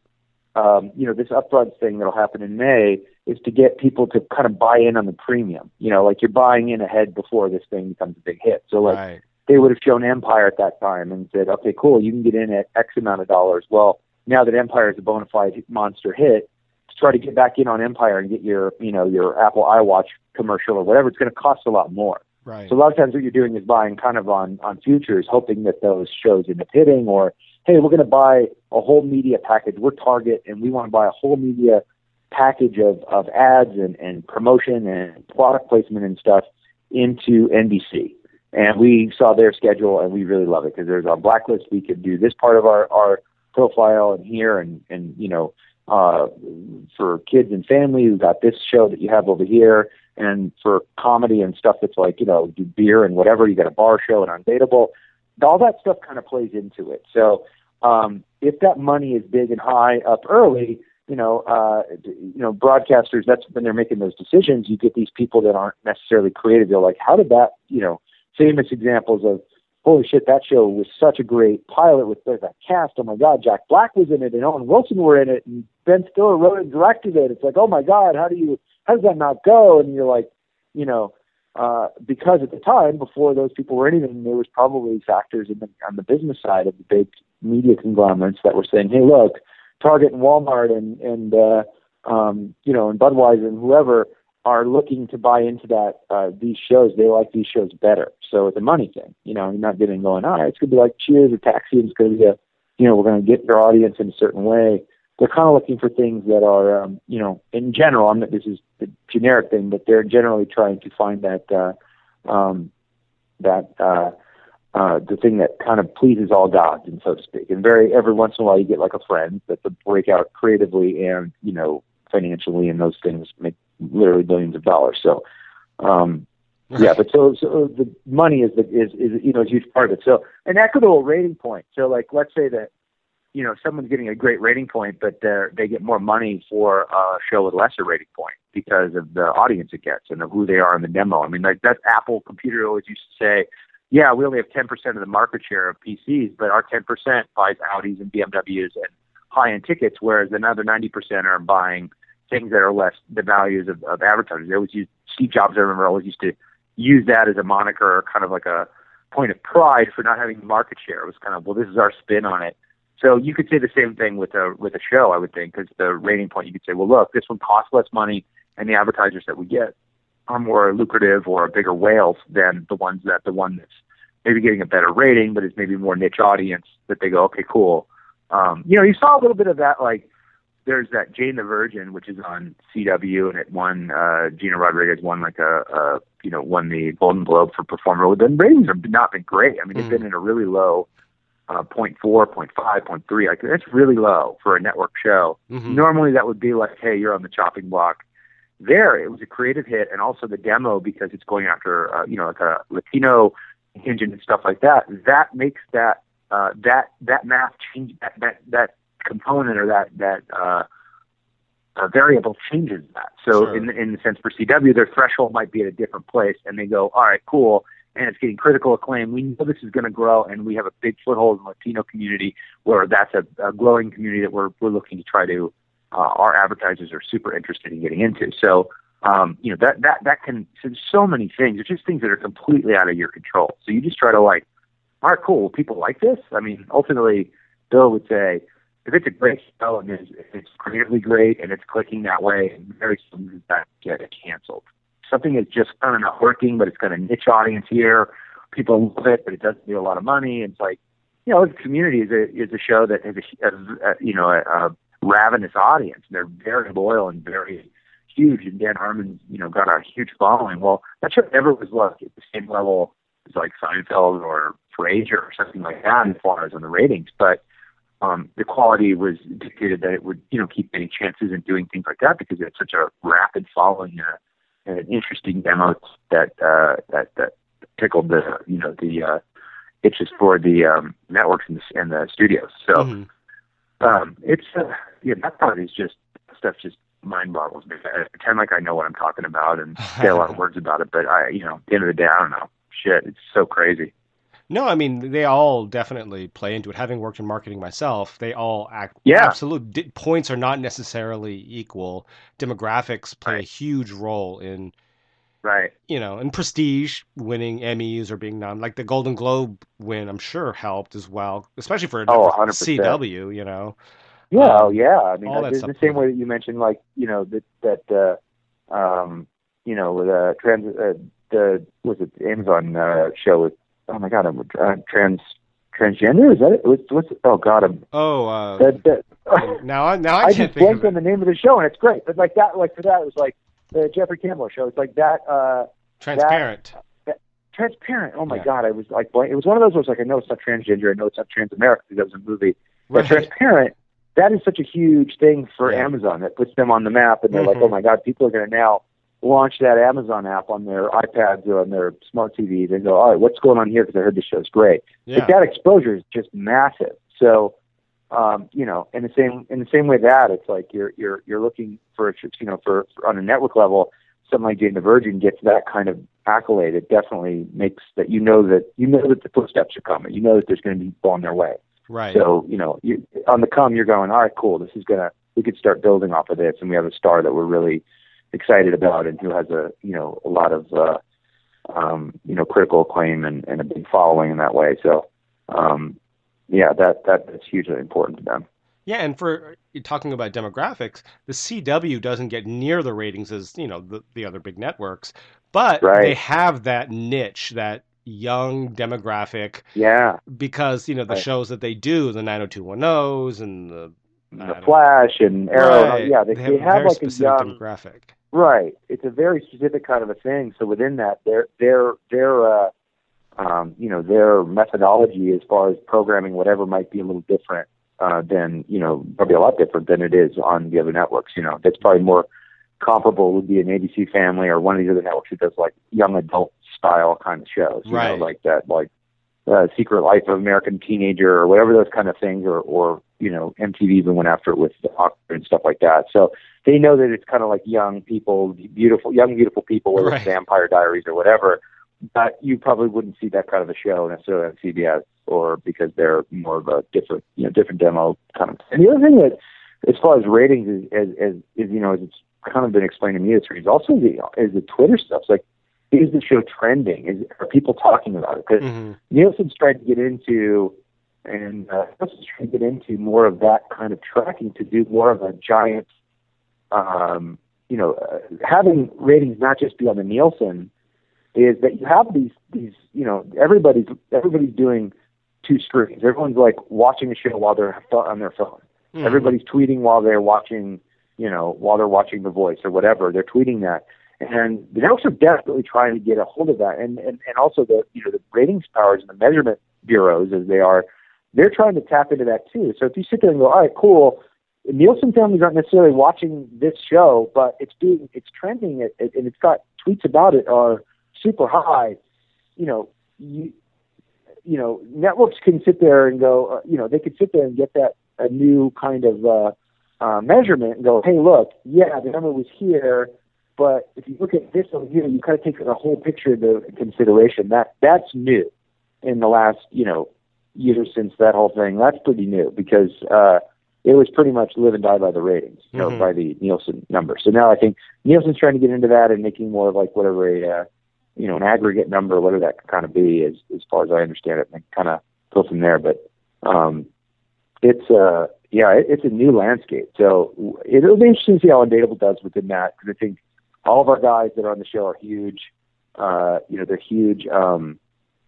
S2: Um, you know, this upfront thing that'll happen in May is to get people to kind of buy in on the premium. You know, like you're buying in ahead before this thing becomes a big hit. So like
S1: right.
S2: they would have shown Empire at that time and said, okay, cool, you can get in at X amount of dollars. Well, now that Empire is a bona fide monster hit, to try to get back in on Empire and get your, you know, your Apple iWatch commercial or whatever, it's going to cost a lot more.
S1: Right.
S2: So a lot of times what you're doing is buying kind of on on futures, hoping that those shows end up hitting, or hey, we're going to buy a whole media package. We're Target, and we want to buy a whole media package of, of ads and, and promotion and product placement and stuff into NBC. And we saw their schedule and we really love it because there's our blacklist. We could do this part of our, our profile and here and, and, you know, uh, for kids and family, we've got this show that you have over here. And for comedy and stuff that's like, you know, do beer and whatever, you got a bar show and undateable. All that stuff kind of plays into it. So, um, if that money is big and high up early, you know, uh, you know, broadcasters. That's when they're making those decisions. You get these people that aren't necessarily creative. They're like, how did that? You know, famous examples of, holy shit, that show was such a great pilot with that cast. Oh my God, Jack Black was in it, and Owen Wilson were in it, and Ben Stiller wrote and directed it. It's like, oh my God, how do you? How does that not go? And you're like, you know, uh, because at the time, before those people were anything, there was probably factors the, on the business side of the big media conglomerates that were saying, "Hey, look, Target and Walmart and and uh, um, you know and Budweiser and whoever are looking to buy into that uh, these shows. They like these shows better. So it's a money thing. You know, you're not getting going. All right, it's gonna be like Cheers or Taxi. It's gonna be a you know we're gonna get your audience in a certain way. They're kind of looking for things that are um, you know in general. I'm not, this is the generic thing, but they're generally trying to find that uh, um, that uh, uh, the thing that kind of pleases all gods, and so to speak. And very every once in a while, you get like a friend that's a breakout creatively and you know financially, and those things make literally billions of dollars. So, um, yeah, but so so the money is the is is you know a huge part of it. So an equitable rating point. So like let's say that you know someone's getting a great rating point, but they get more money for a show with lesser rating point because of the audience it gets and of who they are in the demo. I mean, like that's Apple Computer always used to say yeah, we only have 10% of the market share of PCs, but our 10% buys Audis and BMWs and high-end tickets, whereas another 90% are buying things that are less the values of, of advertisers. They always use Steve Jobs. I remember always used to use that as a moniker, or kind of like a point of pride for not having market share. It was kind of well, this is our spin on it. So you could say the same thing with a with a show, I would think, because the rating point you could say, well, look, this one costs less money, and the advertisers that we get are more lucrative or bigger whales than the ones that the one that's maybe getting a better rating, but is maybe more niche audience that they go, okay, cool. Um, you know, you saw a little bit of that, like there's that Jane the Virgin, which is on CW, and it won. Uh, Gina Rodriguez won like a, a you know won the Golden Globe for performer. The ratings have not been great. I mean, mm. they've been in a really low uh, 0.4, 0.5, 0.3. Like that's really low for a network show. Mm-hmm. Normally, that would be like, hey, you're on the chopping block there it was a creative hit and also the demo because it's going after uh, you know like a latino engine and stuff like that that makes that uh that that math change that that, that component or that that uh uh, variable changes that. So sure. in in the sense for CW, their threshold might be at a different place, and they go, all right, cool, and it's getting critical acclaim. We know this is going to grow, and we have a big foothold in the Latino community, where that's a, a growing community that we're we're looking to try to uh, our advertisers are super interested in getting into. So, um, you know, that, that, that can, so, so many things. It's just things that are completely out of your control. So you just try to like, all right, cool. People like this. I mean, ultimately, Bill would say, if it's a great show and it's, it's creatively great and it's clicking that way, and very soon that get canceled. Something is just kind of not working, but it's got a niche audience here. People love it, but it doesn't do a lot of money. It's like, you know, the community is a is a show that has a, a, a you know a, a ravenous audience. They're very loyal and very huge. And Dan Harmon, you know, got a huge following. Well, that show never was like at the same level as like Seinfeld or Frasier or something like that as far as on the ratings. But um, the quality was dictated that it would, you know, keep getting chances and doing things like that because it had such a rapid following uh, and an interesting demo that uh, that that tickled the, you know, the uh, itches for the um, networks and the, and the studios. So. Mm-hmm um, it's uh, yeah, that part is just stuff just mind boggles me. I pretend like I know what I'm talking about and say a lot of words about it, but I, you know, at the end of the day, I don't know. Shit, it's so crazy.
S1: No, I mean they all definitely play into it. Having worked in marketing myself, they all act.
S2: Yeah.
S1: Absolute di- points are not necessarily equal. Demographics play right. a huge role in
S2: Right.
S1: You know, and prestige, winning Emmys or being nominated, like the Golden Globe win, I'm sure helped as well, especially for,
S2: oh,
S1: CW. You know.
S2: Yeah. Um, oh, yeah. I mean, the same way that you mentioned, like you know that that uh, um, you know with uh, trans uh, the was it Amazon uh, show with oh my god, I'm uh, trans transgender is that it? What's, what's oh god, I'm
S1: oh uh,
S2: that, that
S1: now I now I,
S2: I
S1: can't
S2: just
S1: think
S2: blanked
S1: of
S2: on the name of the show, and it's great. But like that, like for that, it was like the Jeffrey Campbell show. It's like that. uh
S1: Transparent.
S2: Transparent. Oh my
S1: Yeah.
S2: god, I was like, blank. it was one of those where it's like, I know it's not transgender, I know it's not Transamerica because that was a movie. But
S1: Right.
S2: transparent, that is such a huge thing for
S1: Yeah.
S2: Amazon that puts them on the map, and they're like,
S1: Mhm.
S2: oh my god, people are going to now launch that Amazon app on their iPads or on their smart TVs and go, all right, what's going on here? Because I heard this show's great.
S1: Yeah.
S2: But that exposure is just massive. So, um, you know, in the same in the same way that it's like you're you're you're looking for a you know for, for on a network level, something like Jane the Virgin gets that kind of accolade. It definitely makes that you know that you know that the footsteps are coming. You know that there's going to be people on their way.
S1: Right.
S2: So you know, you, on the come, you're going, all right, cool. This is gonna we could start building off of this, and we have a star that we're really excited about, and who has a you know a lot of uh, um, you know critical acclaim and, and a big following in that way. So um, yeah, that that that's hugely important to them.
S1: Yeah, and for talking about demographics, the CW doesn't get near the ratings as you know the, the other big networks, but
S2: Right.
S1: they have that niche, that young demographic,
S2: Yeah,
S1: because you know the
S2: Right.
S1: shows that they do, the 90210s and the
S2: the Flash and Arrow. and all-
S1: Right.
S2: yeah, they,
S1: they
S2: they
S1: have,
S2: have,
S1: a very
S2: like a young
S1: demographic.
S2: Right. It's a very specific kind of a thing. So within that, their their their uh, um, you know their methodology as far as programming whatever might be a little different uh, than you know probably a lot different than it is on the other networks. You know that's probably more comparable would be an ABC Family or one of these other networks that does like young adult style kind of shows. You
S1: Right.
S2: know, like that like uh, Secret Life of American Teenager or whatever those kind of things, or or you know MTV even went after it with the Oscar and stuff like that. So they know that it's kind of like young people, beautiful, young beautiful people, whether
S1: Right.
S2: it's Vampire Diaries or whatever. But you probably wouldn't see that kind of a show necessarily on CBS, or because they're more of a different, you know, different demo kind of. And the other thing that, as far as ratings is, as, is, is you know, as it's kind of been explained to me, it's also the is the Twitter stuff. It's like, is the show trending? Is are people talking about it? Because
S1: hmm
S2: Nielsen's trying to get into, and uh, Nielsen's trying to get into more of that kind of tracking to do more of a giant, um, you know, uh, having ratings not just be on the Nielsen, is that you have these these you know everybody's everybody's doing two screens. Everyone's like watching a show while they're on their phone.
S1: Mm-hmm.
S2: Everybody's tweeting while they're watching, you know, while they're watching The Voice or whatever. They're tweeting that, and the networks are desperately trying to get a hold of that. And and and also the you know the ratings powers and the measurement bureaus as they are, they're trying to tap into that too. So if you sit there and go, all right, cool. Nielsen families aren't necessarily watching this show, but it's being it's trending it, it, and it's got tweets about it are super high. You know, you you know, networks can sit there and go, uh, you know, they could sit there and get that a new kind of uh, uh, measurement and go, hey, look, yeah, the number was here, but if you look at this over here, you kind of take the whole picture into consideration. That that's new in the last, you know, year since that whole thing. That's pretty new because uh, it was pretty much live and die by the ratings, you know,
S1: Mhm.
S2: by the Nielsen numbers. So now I think Nielsen's trying to get into that and making more of like whatever a uh, you know, an aggregate number, whatever that could kind of be, as as far as I understand it, and kind of go from there. But um, it's uh, yeah, it, it's a new landscape. So it'll be interesting to see how Undateable does within that, because I think all of our guys that are on the show are huge. Uh, you know, they're huge um,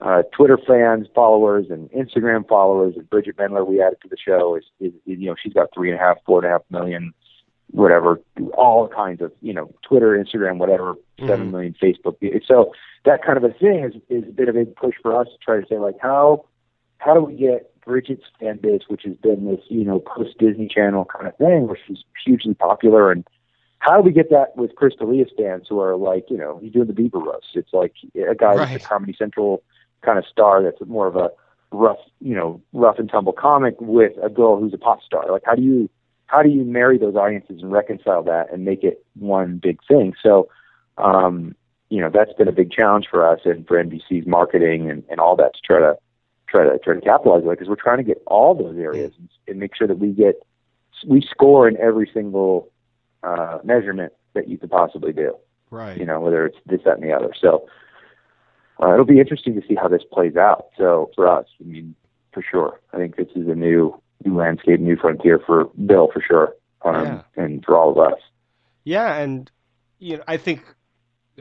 S2: uh, Twitter fans, followers, and Instagram followers. And Bridgit Mendler, we added to the show, is, is you know she's got three and a half, four and a half million whatever, all kinds of, you know, Twitter, Instagram, whatever, seven
S1: Mhm.
S2: million Facebook. So that kind of a thing is, is a bit of a push for us to try to say, like, how how do we get Bridgit's fan base, which has been this, you know, post Disney Channel kind of thing, which is hugely popular, and how do we get that with Chris D'Elia's fans who are like, you know, he's doing the Bieber roast. It's like a guy
S1: Right.
S2: that's a Comedy Central kind of star that's more of a rough, you know, rough and tumble comic with a girl who's a pop star. Like, how do you how do you marry those audiences and reconcile that and make it one big thing? So, um, you know, that's been a big challenge for us and for NBC's marketing and, and all that to try to try to try to capitalize on it because we're trying to get all those areas and, and make sure that we get we score in every single uh, measurement that you could possibly do.
S1: Right.
S2: You know, whether it's this, that, and the other. So uh, it'll be interesting to see how this plays out. So for us, I mean, for sure, I think this is a new new landscape, new frontier for Bill for sure, um,
S1: Yeah.
S2: and for all of us.
S1: Yeah, and you know, I think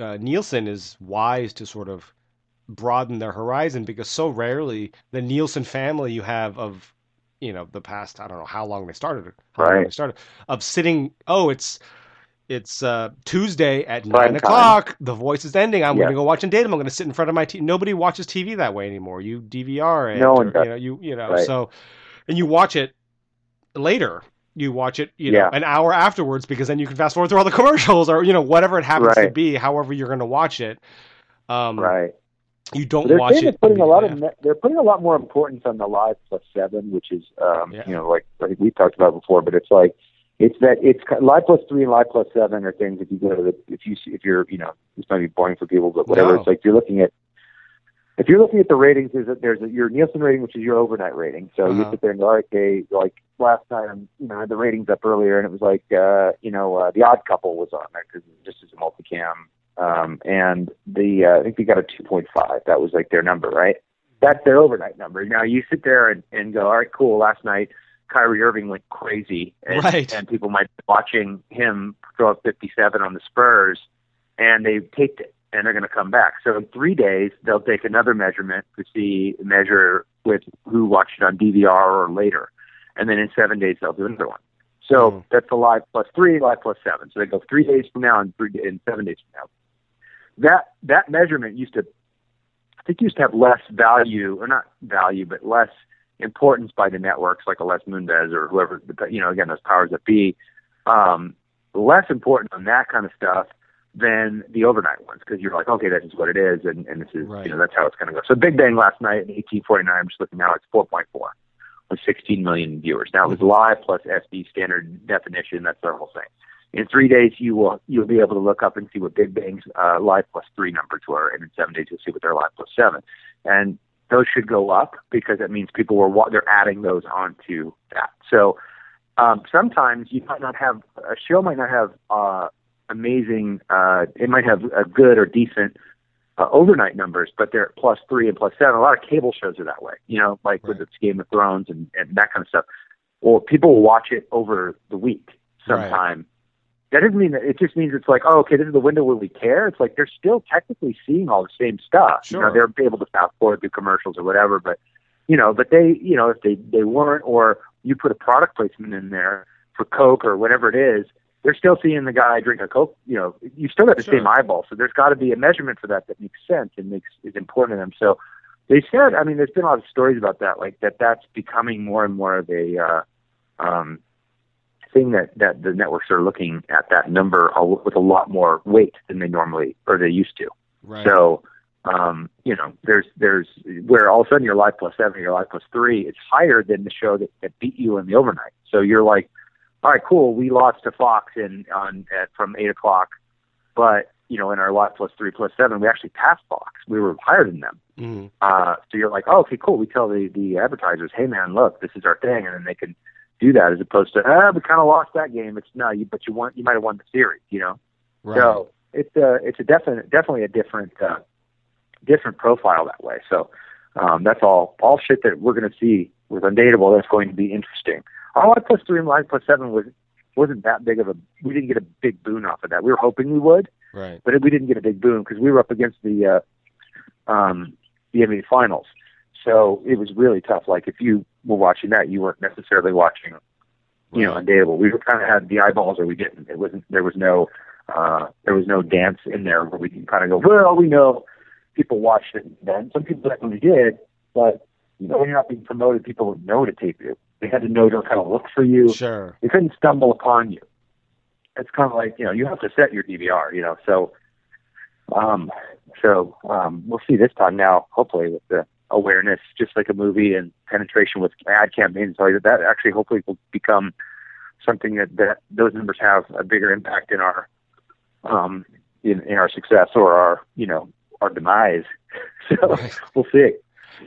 S1: uh, Nielsen is wise to sort of broaden their horizon because so rarely the Nielsen family you have of you know the past I don't know how long they started how right. they started of sitting oh it's it's uh, Tuesday at Prime nine o'clock. The voice is ending. I'm going to go watch Undateable. I'm going to sit in front of my TV. Nobody watches TV that way anymore. You DVR it.
S2: No one does.
S1: You know, you, you know right. so, and you watch it later. You watch it, you know, yeah. an hour afterwards because then you can fast forward through all the commercials or you know whatever it happens right. to be. However, you're going to watch it.
S2: Um, right.
S1: You don't watch it.
S2: Putting a lot of they're putting a lot more importance on the live plus seven, which is um, yeah. you know like I think we talked about before, but it's like it's that it's live plus three and live plus seven are things if you go to the if you if you're you know this might be boring for people but whatever no. it's like you're looking at if you're looking at the ratings there's a, there's a, your Nielsen rating which is your overnight rating. So uh-huh. you sit there and go okay like last time you know I had the ratings up earlier and it was like uh you know uh, the Odd Couple was on there because just as a multicam. Um and the uh, I think they got a 2.5 that was like their number right? That's their overnight number. Now you sit there and, and go all right cool last night Kyrie Irving went crazy, and,
S1: right.
S2: and people might be watching him throw up 57 on the Spurs, and they've taped it, and they're going to come back. So in three days, they'll take another measurement to see measure with who watched it on DVR or later, and then in seven days they'll do another one. So mm. that's a live plus three, live plus seven. So they go three days from now and three and seven days from now. That that measurement used to, I think, used to have less value, or not value, but less importance by the networks like a Les Moonves or whoever, you know, again, those powers that be, um, less important on that kind of stuff than the overnight ones because you're like, okay, this is what it is, and, and this is, right. you know, that's how it's going to go. So Big Bang last night in 1849, I'm just looking now, it's 4.4 with 16 million viewers. Now it was live plus SD standard definition. That's their whole thing. In three days, you will you'll be able to look up and see what Big Bang's uh, live plus three numbers were, and in seven days you'll see what their live plus seven. And those should go up because it means people were they're adding those onto that. So um, sometimes you might not have a show might not have uh, amazing. Uh, it might have a good or decent uh, overnight numbers, but they're plus three and plus seven. A lot of cable shows are that way. You know, like right. with it's Game of Thrones and, and that kind of stuff. Or people will watch it over the week sometime. Right that doesn't mean that it just means it's like, oh, okay, this is the window where we care. It's like they're still technically seeing all the same stuff.
S1: Sure.
S2: You know, they're able to fast forward through commercials or whatever, but you know, but they, you know, if they they weren't, or you put a product placement in there for Coke or whatever it is, they're still seeing the guy drink a Coke. You know, you still got the sure. same eyeball, so there's got to be a measurement for that that makes sense and makes is important to them. So they said, I mean, there's been a lot of stories about that, like that that's becoming more and more of a uh, um, thing that that the networks are looking at that number with a lot more weight than they normally or they used to.
S1: Right.
S2: So, um, you know, there's there's where all of a sudden your live plus seven, your live plus three, it's higher than the show that, that beat you in the overnight. So you're like, all right, cool, we lost to Fox in on at, from eight o'clock, but you know, in our live plus three plus seven, we actually passed Fox. We were higher than them.
S1: Mm-hmm.
S2: Uh, so you're like, oh, okay, cool. We tell the the advertisers, hey man, look, this is our thing, and then they can do that as opposed to ah, we kind of lost that game. It's no, you but you won. You might have won the series. You know.
S1: Right.
S2: So it's a it's a definite definitely a different uh, different profile that way. So um, that's all all shit that we're going to see with Undateable. That's going to be interesting. Our live plus three and live plus seven was wasn't that big of a. We didn't get a big boon off of that. We were hoping we would,
S1: right?
S2: But we didn't get a big boon because we were up against the uh, um, the NBA finals. So it was really tough. Like if you were watching that, you weren't necessarily watching, you know, Undateable. We were kind of had the eyeballs, or we didn't. It wasn't. There was no. Uh, there was no dance in there where we can kind of go. Well, we know people watched it then. Some people definitely did, but you know, when you're not being promoted, people would know to tape you. They had to know to kind of look for you.
S1: Sure.
S2: They couldn't stumble upon you. It's kind of like you know you have to set your DVR. You know, so um, so um, we'll see this time now. Hopefully with the awareness, just like a movie, and penetration with ad campaigns. So that actually hopefully will become something that, that those numbers have a bigger impact in our um, in, in our success or our you know our demise. so right. we'll see.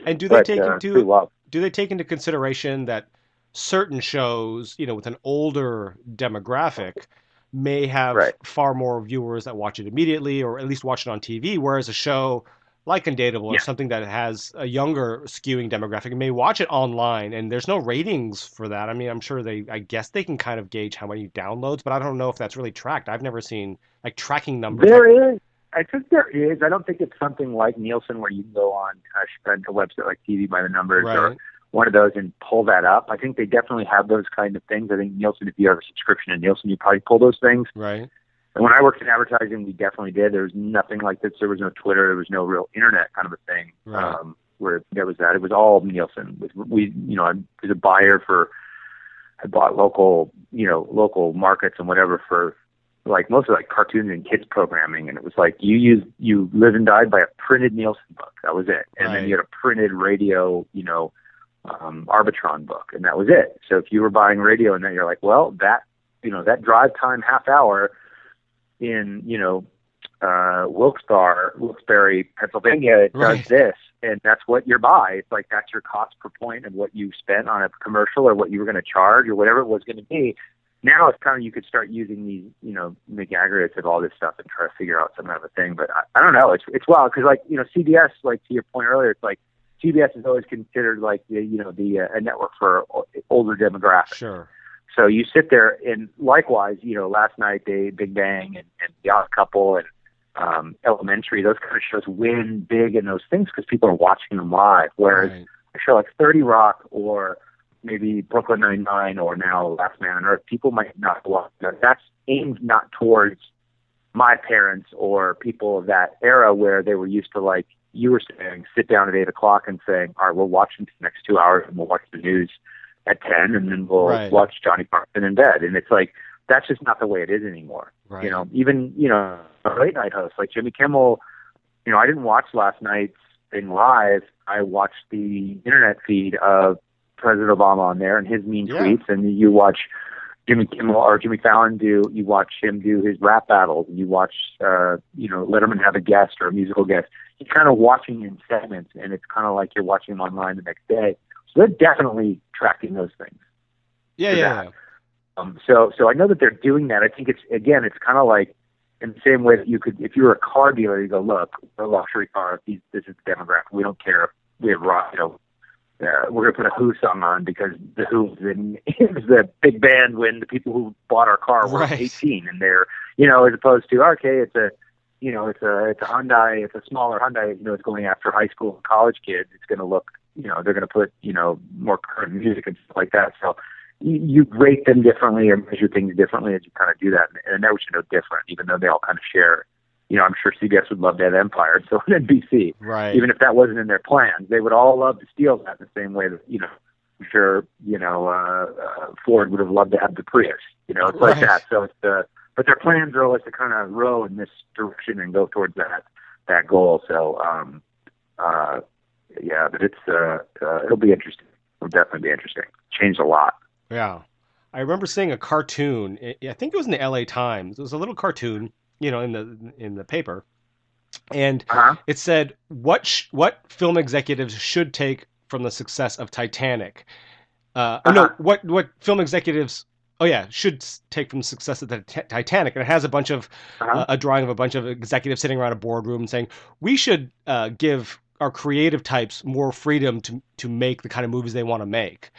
S1: And do they but, take uh, into do they take into consideration that certain shows, you know, with an older demographic, may have
S2: right.
S1: far more viewers that watch it immediately, or at least watch it on TV, whereas a show like Undateable yeah. or something that has a younger skewing demographic and may watch it online and there's no ratings for that. I mean, I'm sure they I guess they can kind of gauge how many downloads, but I don't know if that's really tracked. I've never seen like tracking numbers.
S2: There like, is. I think there is. I don't think it's something like Nielsen where you can go on uh, a website like TV by the numbers
S1: right.
S2: or one of those and pull that up. I think they definitely have those kind of things. I think Nielsen, if you have a subscription to Nielsen, you probably pull those things.
S1: Right.
S2: And when I worked in advertising, we definitely did. There was nothing like this. There was no Twitter. There was no real internet kind of a thing.
S1: Right.
S2: Um, where there was that. It was all Nielsen. We, you know, I was a buyer for. I bought local, you know, local markets and whatever for like mostly like cartoons and kids programming and it was like you use you live and died by a printed Nielsen book. That was it. And
S1: Right.
S2: then you had a printed radio, you know, um Arbitron book and that was it. So if you were buying radio and then you're like, well, that you know, that drive time half hour in, you know, uh Wilkes-Barre, Wilkes-Barre, Pennsylvania, it
S1: Right.
S2: does this and that's what you're buy. It's like that's your cost per and what you spent on a commercial or what you were going to charge or whatever it was going to be now it's kind of you could start using these, you know, make aggregates of all this stuff and try to figure out some kind of a thing. But I, I don't know. It's it's wild because like you know CBS, like to your point earlier, it's like CBS is always considered like the you know the uh, a network for older demographics.
S1: Sure.
S2: So you sit there and likewise, you know, last night they Big Bang and, and The Odd Couple and um, Elementary, those kind of shows win big in those things because people are watching them live. Whereas
S1: Right.
S2: a show like 30 Rock or maybe Brooklyn Nine Nine or now Last Man on Earth, people might not watch that. That's aimed not towards my parents or people of that era where they were used to like you were saying, sit down at eight o'clock and saying, all right, we're watching the next two hours and we'll watch the news at 10 and then we'll
S1: Right.
S2: watch Johnny Carson in bed. And it's like, that's just not the way it is anymore.
S1: Right.
S2: You know, even, you know, a late night hosts like Jimmy Kimmel, you know, I didn't watch last night's thing live. I watched the internet feed of President Obama on there and his mean
S1: Yeah.
S2: tweets, and you watch Jimmy Kimmel or Jimmy Fallon do. You watch him do his rap battles. You watch, uh, you know, Letterman have a guest or a musical guest. You're kind of watching in segments, and it's kind of like you're watching him online the next day. So they're definitely tracking those things.
S1: Yeah, yeah, yeah.
S2: Um, so, so I know that they're doing that. I think it's again, it's kind of like in the same way that you could, if you were a car dealer, you go, look, we're a luxury car. These, this is the demographic. We don't care if we have rock, you know, uh, we're gonna put a Who song on because the Who is the, is the big band when the people who bought our car were
S1: Right.
S2: 18 and they're, you know, as opposed to okay, it's a, you know, it's a it's a Hyundai, it's a smaller Hyundai, you know, it's going after high school and college kids. It's gonna look, you know, they're gonna put, you know, more current music and stuff like that. So you, you rate them differently or measure things differently as you kind of do that. And, and networks are no different, even though they all kind of share. You know, I'm sure CBS would love to have Empire, so would NBC
S1: Right.
S2: even if that wasn't in their plans. They would all love to steal that the same way that, you know, I'm sure, you know, uh, uh, Ford would have loved to have the Prius. You know, it's like that. So it's the, but their plans are always to kind of row in this direction and go towards that, that goal. So, um, uh, yeah, but it's, uh, uh, it'll be interesting. It'll definitely be interesting. Changed a lot.
S1: Yeah. I remember seeing a cartoon. I think it was in the LA Times. It was a little cartoon, you know, in the in the paper. And
S2: Uh-huh.
S1: it said what sh- what film executives should take from the success of Titanic. Uh, oh, no,
S2: Uh-huh.
S1: what what film executives oh yeah, should take from the success of the Ti- Titanic. And it has a bunch of
S2: Uh-huh.
S1: uh, a drawing of a bunch of executives sitting around a boardroom saying we should uh, give our creative types more freedom to to make the kind of movies they want to make.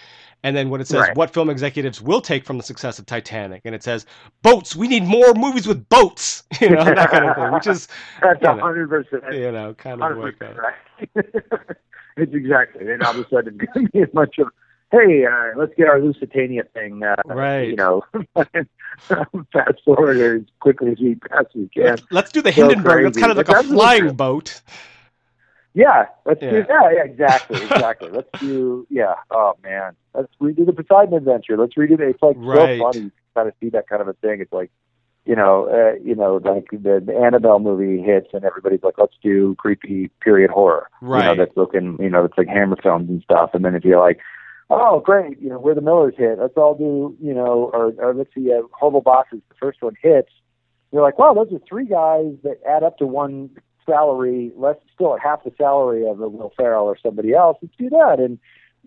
S1: And then when it says
S2: Right.
S1: what film executives will take from the success of Titanic, and it says boats, we need more movies with boats, you know that kind of thing, which is
S2: That's
S1: you
S2: a
S1: know,
S2: hundred percent.
S1: you know kind of
S2: Hundred
S1: that.
S2: right. it's exactly. And all of a sudden, it's going to be as much of, hey, uh, let's get our Lusitania thing, uh,
S1: Right.
S2: You know, fast forward as quickly as we possibly can.
S1: Let's, let's do the
S2: So
S1: Hindenburg. That's kind of like a flying boat.
S2: Yeah, let's
S1: Yeah.
S2: do. Yeah, yeah, exactly, exactly. let's do. Yeah. Oh man, let's redo the Poseidon Adventure. Let's redo the. It's like
S1: Right.
S2: so funny to kind of see that kind of a thing. It's like. You know, uh, you know, like the, the Annabelle movie hits, and everybody's like, "Let's do creepy period horror." you know,
S1: Right.
S2: that's looking, you know, it's like Hammer films and stuff. And then if you're like, oh, great, you know, where the Millers hit, let's all do, you know, or, or let's see, uh, Horrible Bosses, the first one hits. You're like, wow, those are three guys that add up to one salary, less still at half the salary of a Will Ferrell or somebody else. Let's do that and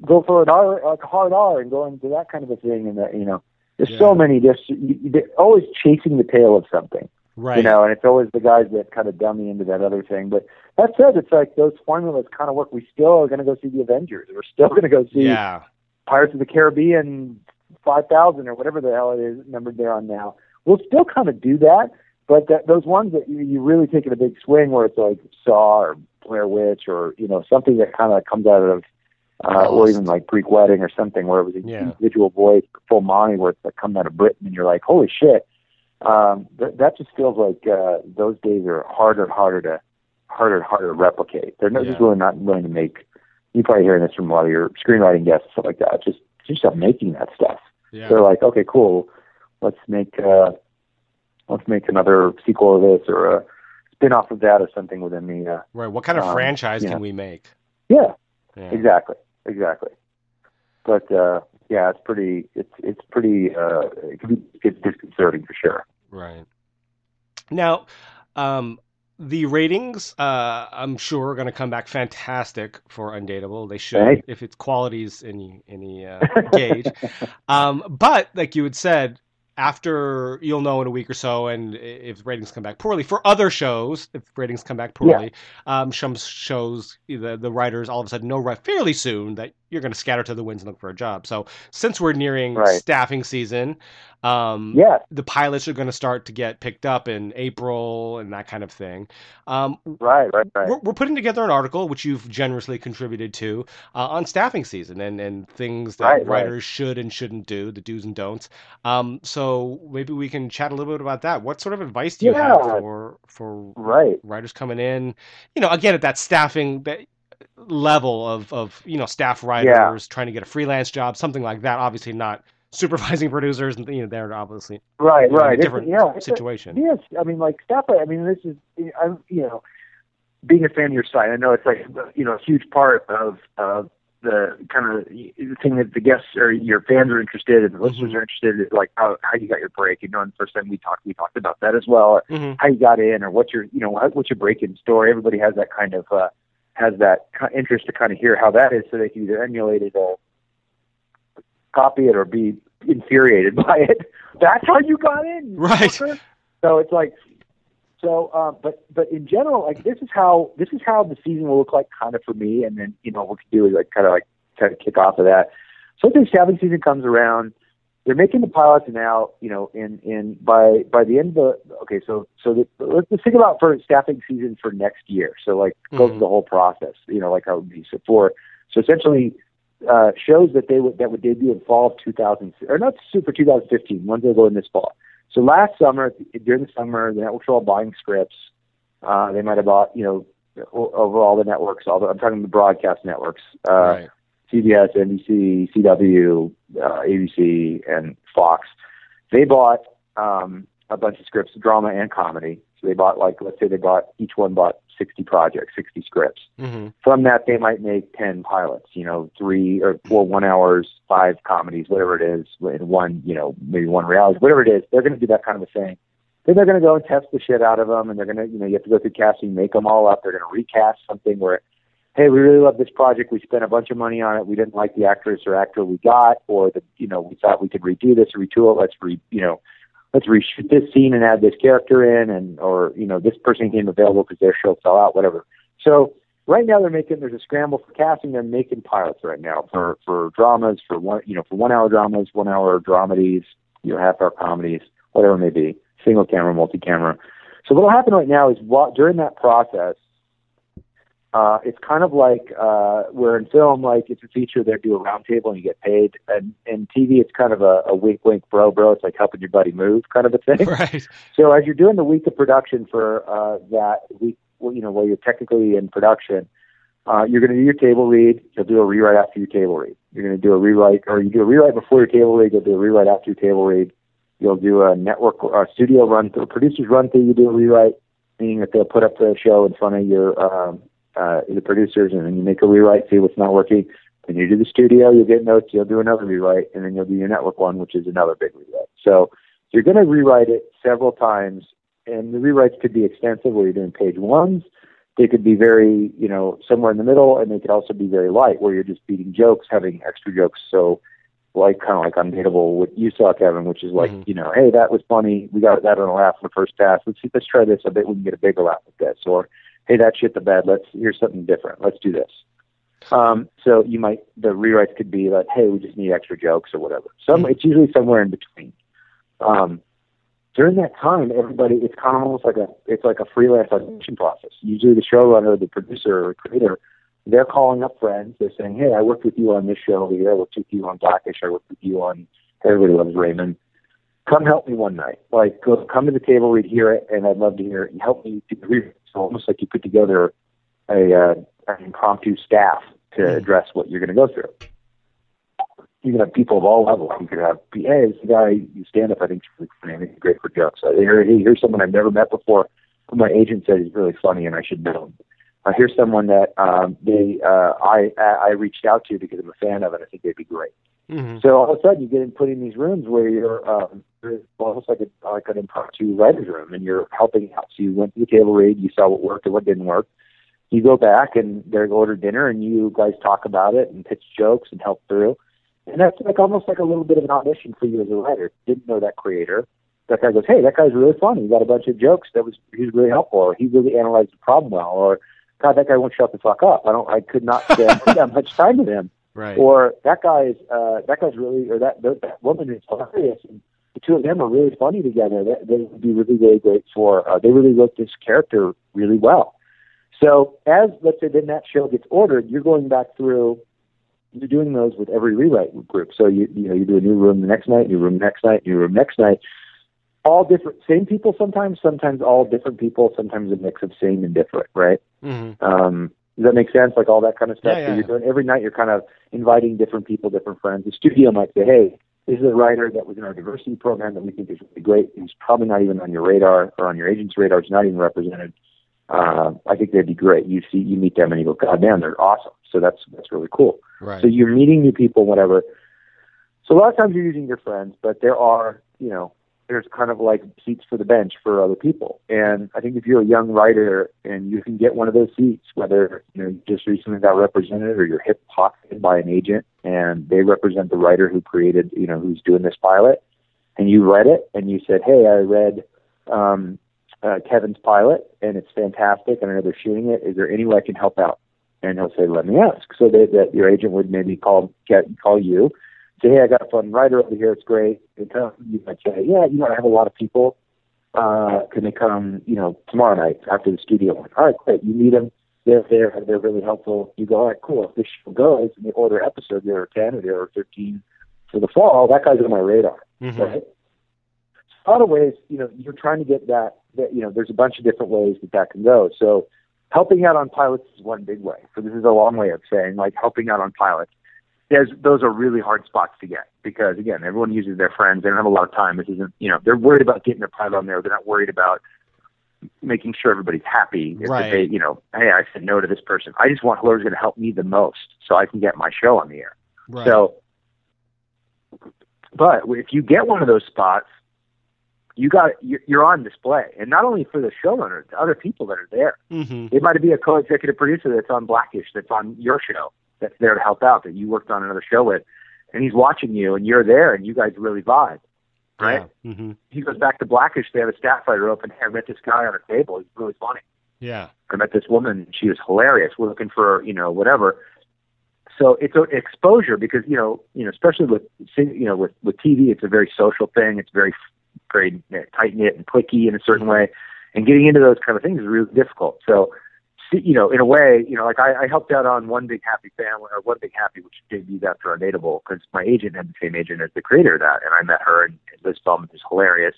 S2: go for an R, like a hard R, and go into that kind of a thing. And that, you know, there's
S1: Yeah.
S2: so many just they're always chasing the tail of something
S1: Right.
S2: you know, and it's always the guys that kind of dummy into that other thing. But that said, it's like those formulas kind of work. We still are going to go see the Avengers. We're still going to go see
S1: yeah.
S2: Pirates of the Caribbean 5000 or whatever the hell it is numbered there on now. We'll still kind of do that, but that, those ones that you, you really take in a big swing where it's like Saw or Blair Witch or, you know, something that kind of comes out of uh, or even like Greek Wedding or something where it was an
S1: Yeah.
S2: individual voice, full Monty, where it's like coming out of Britain, and you're like, holy shit. Um, th- that just feels like uh, those days are harder and harder to harder and harder to replicate. They're not, just really not willing to make. You probably hearing this from a lot of your screenwriting guests, and stuff like that. Just just stop making that stuff.
S1: Yeah.
S2: They're like, okay, cool. Let's make uh, let's make another sequel of this or a spin off of that or something within the. Uh,
S1: right. What kind of
S2: um,
S1: franchise can we make?
S2: yeah,
S1: Yeah.
S2: exactly, exactly. But uh, yeah, it's pretty. It's it's pretty. Uh, it can be it's disconcerting for sure.
S1: Right. Now, um, the ratings, uh, I'm sure, are going to come back fantastic for Undateable. They should,
S2: Right.
S1: if its qualities any any uh, gauge. Um, but like you had said, after you'll know in a week or so, and if ratings come back poorly for other shows, if ratings come back poorly, um, some shows the the writers all of a sudden know right fairly soon that you're going to scatter to the winds and look for a job. So since we're nearing
S2: Right.
S1: staffing season, um,
S2: yeah,
S1: the pilots are going to start to get picked up in April and that kind of thing. Um,
S2: right, right, right.
S1: we're, we're putting together an article, which you've generously contributed to, uh, on staffing season and, and things that
S2: Right, right.
S1: writers should and shouldn't do, the do's and don'ts. Um, so maybe we can chat a little bit about that. What sort of advice do you have for for
S2: Right.
S1: writers coming in? You know, again at that staffing that level of of you know staff writers trying to get a freelance job, something like that. Obviously not supervising producers, and you know they're obviously
S2: Right, right.
S1: a
S2: It's-
S1: different
S2: yeah, it's a-
S1: situation.
S2: Yes, I mean, like staff. I mean, this is, I'm, you know, being a fan of your site. I know it's like, you know, a huge part of of the kind of the thing that the guests or your fans are interested in, the listeners
S1: Mhm.
S2: are interested in, like how how you got your break. You know, and the first time we talked, we talked about that as well. Or
S1: hmm
S2: how you got in, or what's your, you know, what- what's your break-in story. Everybody has that kind of uh, has that interest to kind of hear how that is, so they can either emulate it or copy it or be infuriated by it. That's how you got in,
S1: Right.
S2: fucker. So it's like, so, uh, but but in general, like this is how this is how the season will look like, kind of for me. And then you know what we can do is like kind of like kind of kick off of that. So the staffing season comes around. They're making the pilots now, you know, in in by by the end of the okay. So so the, let's, let's think about for staffing season for next year. So like go
S1: Mhm.
S2: through the whole process, you know, like how it would be. So for so essentially uh, shows that they would that would debut in fall of 2000 or not super 2015. Ones that go in this fall. So last summer, during the summer, the networks were all buying scripts. Uh, they might have bought, you know, o- over all the networks. All the, I'm talking the broadcast networks, uh,
S1: right.
S2: CBS, NBC, CW, uh, ABC, and Fox. They bought um, a bunch of scripts, drama and comedy. So they bought like, let's say they bought each one bought 60 projects, 60 scripts.
S1: Hmm
S2: from that they might make 10 pilots you know three or four one hours five comedies whatever it is and one you know maybe one reality whatever it is they're going to do that kind of a thing. Then they're going to go and test the shit out of them and they're going to you know you have to go through casting make them all up. They're going to recast something where hey we really love this project. We spent a bunch of money on it. We didn't like the actress or actor we got or the you know we thought we could redo this retool it. Let's re you know let's reshoot this scene and add this character in and or you know this person came available because their show fell out whatever. So right now they're making there's a scramble for casting. They're making pilots right now for for dramas for one you know for one hour dramas one hour dramedies you know half hour comedies whatever it may be single camera multi camera so what'll happen right now is while, during that process uh, it's kind of like uh, where in film, like it's a feature, they do a roundtable and you get paid. And in TV, it's kind of a, a wink, wink, bro, bro. It's like helping your buddy move, kind of a thing.
S1: Right.
S2: So as you're doing the week of production for uh, that week, you know, while you're technically in production, uh, you're going to do your table read. You'll do a rewrite after your table read. You're going to do a rewrite, or you do a rewrite before your table read. You'll do a rewrite after your table read. You'll do a network or studio run through, producers run through. You do a rewrite, meaning that they'll put up the show in front of your um, uh, the producers, and then you make a rewrite, see what's not working. Then you do the studio, you'll get notes, you'll do another rewrite, and then you'll do your network one, which is another big rewrite. So you're going to rewrite it several times, and the rewrites could be extensive, where you're doing page ones. They could be very, you know, somewhere in the middle, and they could also be very light, where you're just beating jokes, having extra jokes. So, like kind of like Undateable, what you saw, Kevin, which is like,
S1: Mhm.
S2: you know, hey, that was funny. We got that on a laugh in the first pass. Let's see, let's try this a bit. We can get a bigger laugh with this, or hey, that shit the bed. Let's here's something different. Let's do this. Um, so you might the rewrites could be like, hey, we just need extra jokes or whatever. Some
S1: Mhm.
S2: it's usually somewhere in between. Um, during that time, everybody it's kind of almost like a it's like a freelance audition process. Usually, the showrunner, the producer, or creator they're calling up friends. They're saying, "Hey, I worked with you on this show over here. I worked with you on Blackish. I worked with you on Everybody Loves Raymond. Come help me one night. Like, go, come to the table, read, hear it, and I'd love to hear it. And help me do the read. So almost like you put together a uh, an impromptu staff to
S1: Mhm.
S2: address what you're going to go through. You can have people of all levels. You could have, hey, this guy you stand up. I think is really funny. He's great for jokes. I hear, here's someone I've never met before. Who my agent said he's really funny, and I should know him. Uh, here's someone that um, they uh, I I reached out to because I'm a fan of, and I think they'd be great.
S1: Mm-hmm.
S2: So all of a sudden, you get in, put in these rooms where you're, um, almost like a like an impromptu writer's room, and you're helping out. So you went to the table read, you saw what worked and what didn't work. You go back and they order dinner, and you guys talk about it and pitch jokes and help through. And that's like almost like a little bit of an audition for you as a writer. Didn't know that creator. That guy goes, "Hey, that guy's really funny. He got a bunch of jokes. That was he was really helpful. Or he really analyzed the problem well. Or God, that guy won't shut the fuck up. I don't. I could not spend that much time with him."
S1: Right.
S2: or that guy's uh, that guy's really or that that, woman is hilarious and the two of them are really funny together. That they would be really really great for. Uh, they really wrote this character really well. So as let's say then that show gets ordered, you're going back through. You're doing those with every rewrite group. So you you know you do a new room the next night, new room next night, new room next night. All different, same people sometimes, sometimes all different people, sometimes a mix of same and different, right?
S1: mm-hmm.
S2: Um, does that make sense? Like all that kind of stuff.
S1: Yeah, yeah.
S2: So you're doing every night. You're kind of inviting different people, different friends. The studio might say, "Hey, this is a writer that was in our diversity program that we think is really great. He's probably not even on your radar or on your agent's radar. He's not even represented. Uh, I think they'd be great. You see, you meet them and you go, God damn, they're awesome. So that's that's really cool.
S1: Right.
S2: So you're meeting new people, whatever. So a lot of times you're using your friends, but there are, you know, there's kind of like seats for the bench for other people. And I think if you're a young writer and you can get one of those seats, whether you know just recently got represented or you're hip pocketed by an agent and they represent the writer who created, you know, who's doing this pilot, and you read it and you said, "Hey, I read um, uh, Kevin's pilot and it's fantastic, and I know they're shooting it. Is there any way I can help out?" And he'll say, "Let me ask." So that your agent would maybe call get call you, say, "Hey, I got a fun writer over here. It's great." And tell, you might say, "Yeah, you know, I have a lot of people. Uh, can they come? You know, tomorrow night after the studio one? All right, great. You meet them. They're there. They're really helpful. You go, all right, cool. If this show goes and they order episodes, there are ten or there are thirteen for the fall. That guy's on my radar,
S1: Mhm.
S2: right? A lot of ways, you know, you're trying to get that. That you know, there's a bunch of different ways that that can go. So helping out on pilots is one big way. So this is a long way of saying like helping out on pilots. There's, those are really hard spots to get because again, everyone uses their friends. They don't have a lot of time. This isn't, you know, they're worried about getting their pilot on there. They're not worried about making sure everybody's happy. If
S1: Right.
S2: They, you know, hey, I said no to this person. I just want whoever's going to help me the most so I can get my show on the air.
S1: Right.
S2: So, but if you get one of those spots, you got you're you're on display, and not only for the showrunner, the other people that are there.
S1: mm-hmm.
S2: It might be a co-executive producer that's on Blackish, that's on your show, that's there to help out, that you worked on another show with, and he's watching you, and you're there, and you guys really vibe, right?
S1: Yeah. Mm-hmm.
S2: He goes back to Blackish. They have a staff writer open. Hey, I met this guy on a table. He's really funny.
S1: Yeah.
S2: I met this woman. She was hilarious. We're looking for you know whatever. So it's a exposure because you know you know especially with you know with with TV, it's a very social thing. It's very very tight knit and clicky in a certain way, and getting into those kind of things is really difficult. So you know in a way you know like I, I helped out on One Big Happy Family or One Big Happy, which debuted after Undateable because my agent had the same agent as the creator of that, and I met her and Liz Feldman is hilarious.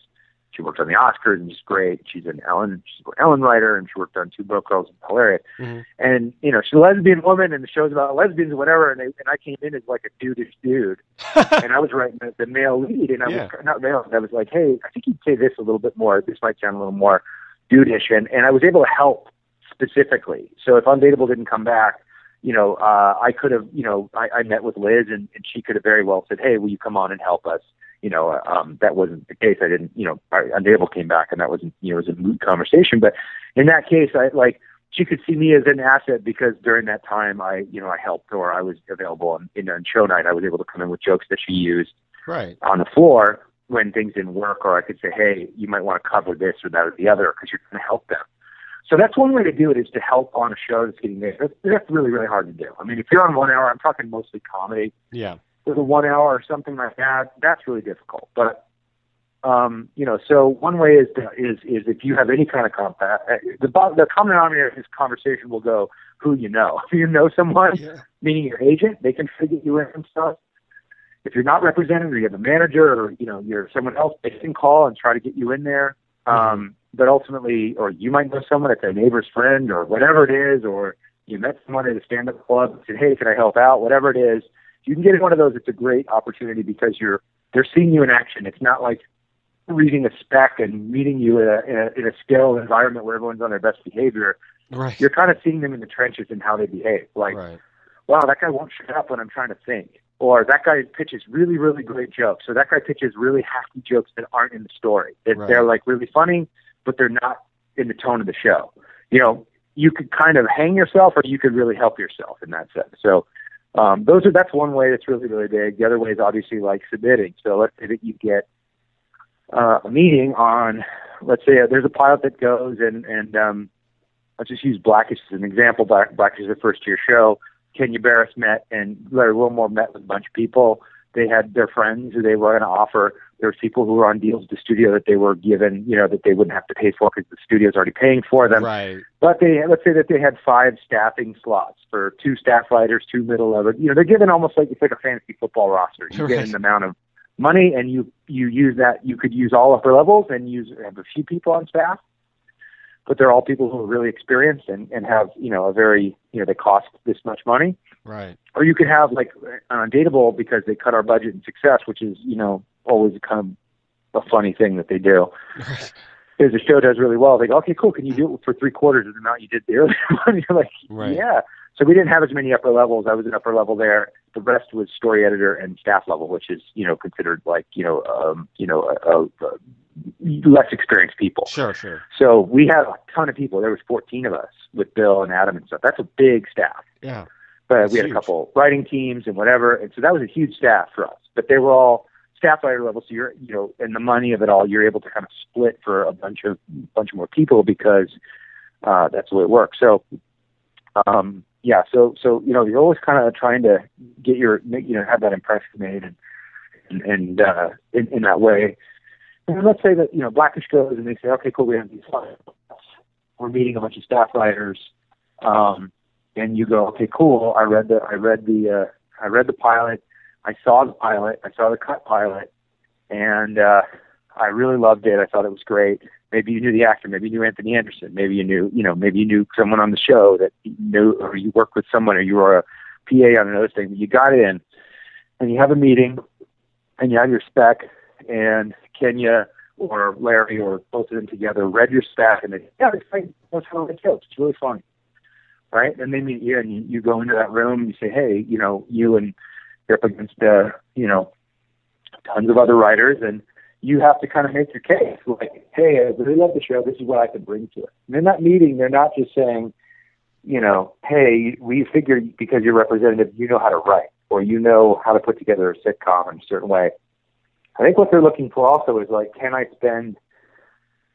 S2: She worked on the Oscars and she's great. She's an Ellen, she's an Ellen writer, and she worked on Two Broke Girls and hilarious
S1: Mhm.
S2: and you know she's a lesbian woman and the show's about lesbians or whatever and, they, and I came in as like a dudeish dude and I was writing the, the male lead and I
S1: Yeah.
S2: was not male I was like hey I think you'd say this a little bit more this might sound a little more dudeish and and I was able to help specifically so if Undateable didn't come back you know uh I could have you know I, I met with Liz and, and she could have very well said hey will you come on and help us you know, uh, um, that wasn't the case. I didn't, you know, I, Undateable came back and that wasn't, you know, it was a moot conversation. But in that case, I like, she could see me as an asset because during that time I, you know, I helped or I was available on, in on show night. I was able to come in with jokes that she used
S1: Right.
S2: on the floor when things didn't work, or I could say, hey, you might want to cover this or that or the other because you're going to help them. So that's one way to do it is to help on a show that's getting made. That's, that's really, really hard to do. I mean, if you're on one hour, I'm talking mostly comedy
S1: Yeah.
S2: with a one hour or something like that, that's really difficult. But um, you know, so one way is to, is is if you have any kind of compact, uh, the the common denominator of this conversation will go who you know. If you know someone, yeah. meaning your agent, they can figure you in and stuff. If you're not represented, or you have a manager, or you know you're someone else, they can call and try to get you in there. Mm-hmm. Um, but ultimately, or you might know someone that's a neighbor's friend, or whatever it is, or you met someone at a stand-up club and said, "Hey, can I help out?" Whatever it is, you can get in one of those. It's a great opportunity because you're they're seeing you in action. It's not like reading a spec and meeting you in a, in a, in a still environment where everyone's on their best behavior.
S1: Right.
S2: You're kind of seeing them in the trenches and how they behave. Like,
S1: right.
S2: wow, that guy won't shut up when I'm trying to think. Or that guy pitches really, really great jokes. So that guy pitches really hefty jokes that aren't in the story. That right. they're like really funny, but they're not in the tone of the show. You know, you could kind of hang yourself or you could really help yourself in that sense. So um, those are that's one way that's really, really big. The other way is obviously like submitting. So let's say that you get uh, a meeting on, let's say uh, there's a pilot that goes and and um, let's just use Blackish as an example. Black, Blackish is a first year show. Kenya Barris met and Larry Wilmore met with a bunch of people. They had their friends who they were going to offer. There were people who were on deals with the studio that they were given, you know, that they wouldn't have to pay for because the studio's already paying for them.
S1: Right.
S2: But they, let's say that they had five staffing slots for two staff writers, two middle level. You know, they're given almost like it's like a fantasy football roster. You right. get an amount of money and you you use that you could use all upper levels and use have a few people on staff but they're all people who are really experienced and, and have you know a very you know they cost this much money
S1: right
S2: or you could have like an undateable because they cut our budget in success which is you know always kind of a funny thing that they do right. If the show does really well, they go, okay, cool. Can you do it for three quarters of the amount you did the earlier one? You're like, right. yeah. So we didn't have as many upper levels. I was an upper level there. The rest was story editor and staff level, which is you know considered like you know um, you know a, a, a less experienced people.
S1: Sure, sure.
S2: So we had a ton of people. There was 14 of us with Bill and Adam and stuff. That's a big staff.
S1: Yeah.
S2: But we had huge. a couple writing teams and whatever, and so that was a huge staff for us. But they were all staff writer level, so you're you know, and the money of it all, you're able to kind of split for a bunch of bunch of more people because uh, that's the way it works. So um, yeah, so so you know you're always kind of trying to get your you know have that impression made and and, and uh, in, in that way. And let's say that you know Blackish goes and they say, okay, cool, we have these files. We're meeting a bunch of staff writers, um, and you go, okay, cool. I read the I read the uh, I read the pilot. I saw the pilot. I saw the cut pilot, and uh, I really loved it. I thought it was great maybe you knew the actor, maybe you knew Anthony Anderson, maybe you knew, you know, maybe you knew someone on the show that you knew, or you worked with someone, or you were a PA on another thing. But you got in, and you have a meeting, and you have your spec, and Kenya or Larry or both of them together read your spec, and they, yeah, it's fine. That's how it jokes. It's really funny, right? And they meet you, and you, you go into that room, and you say, hey, you know, you and you're up against, uh, you know, tons of other writers, and you have to kind of make your case. Like, hey, I really love the show. This is what I can bring to it. And in that meeting, they're not just saying, you know, hey, we figure because you're representative, you know how to write or you know how to put together a sitcom in a certain way. I think what they're looking for also is like, can I spend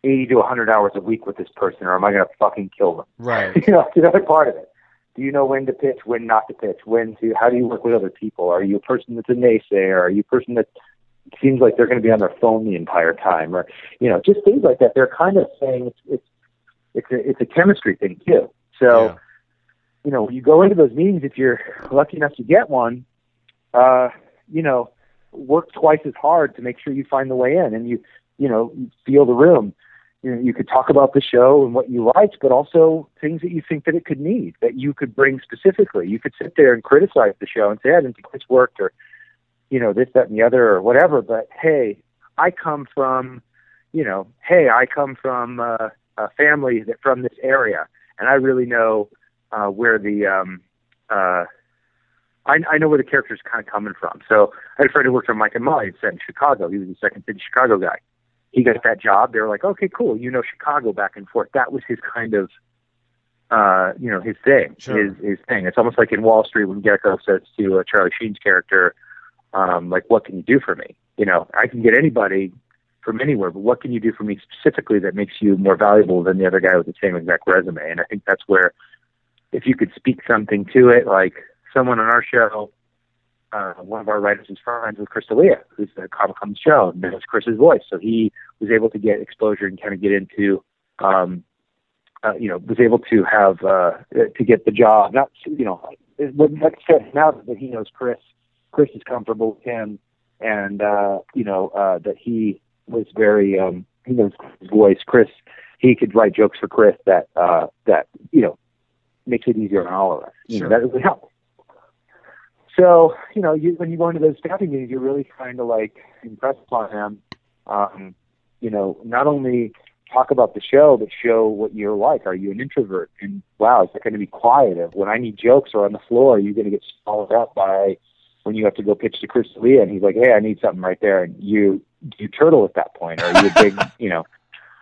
S2: 80 to 100 hours a week with this person or am I going to fucking kill them?
S1: Right.
S2: you know, it's another part of it. Do you know when to pitch, when not to pitch, when to, how do you work with other people? Are you a person that's a naysayer? Are you a person that seems like they're going to be on their phone the entire time, or you know, just things like that. They're kind of saying it's it's it's a it's a chemistry thing too. So, yeah. you know, when you go into those meetings, if you're lucky enough to get one, uh, you know, work twice as hard to make sure you find the way in, and you you know feel the room. You know, you could talk about the show and what you liked, but also things that you think that it could need that you could bring specifically. You could sit there and criticize the show and say, "I didn't think this worked," or you know, this, that, and the other, or whatever. But hey, I come from, you know, hey, I come from uh, a family that from this area, and I really know uh, where the um, uh, I, I know where the character's kind of coming from. So I had a friend who worked for Mike and Molly in Chicago. He was the second city Chicago guy. He got that job. They were like, okay, cool. You know Chicago back and forth. That was his kind of, uh, you know, his thing. Sure. His his thing. It's almost like in Wall Street when Gekko says to uh, Charlie Sheen's character, um, like what can you do for me? You know, I can get anybody from anywhere, but what can you do for me specifically that makes you more valuable than the other guy with the same exact resume? And I think that's where, if you could speak something to it, like someone on our show uh, one of our writers is friends with Chris D'Elia, who's the comic on the show, and that's Chris's voice. So he was able to get exposure and kind of get into, um, uh, you know, was able to have uh, to get the job. Not, you know, what that said now that he knows Chris, Chris is comfortable with him, and uh, you know uh, that he was very, um, he knows his voice. Chris, he could write jokes for Chris that uh, that you know makes it easier on all of us. You
S1: Sure.
S2: know, that really helps. So, you know, you, when you go into those staffing meetings, you're really trying to like impress upon them, um, you know, not only talk about the show, but show what you're like. Are you an introvert? And wow, is it going to be quiet? If when I need jokes or on the floor, are you going to get swallowed up by when you have to go pitch to Chris Lee and he's like, hey, I need something right there. And you, you turtle at that point? Are you a big, you know,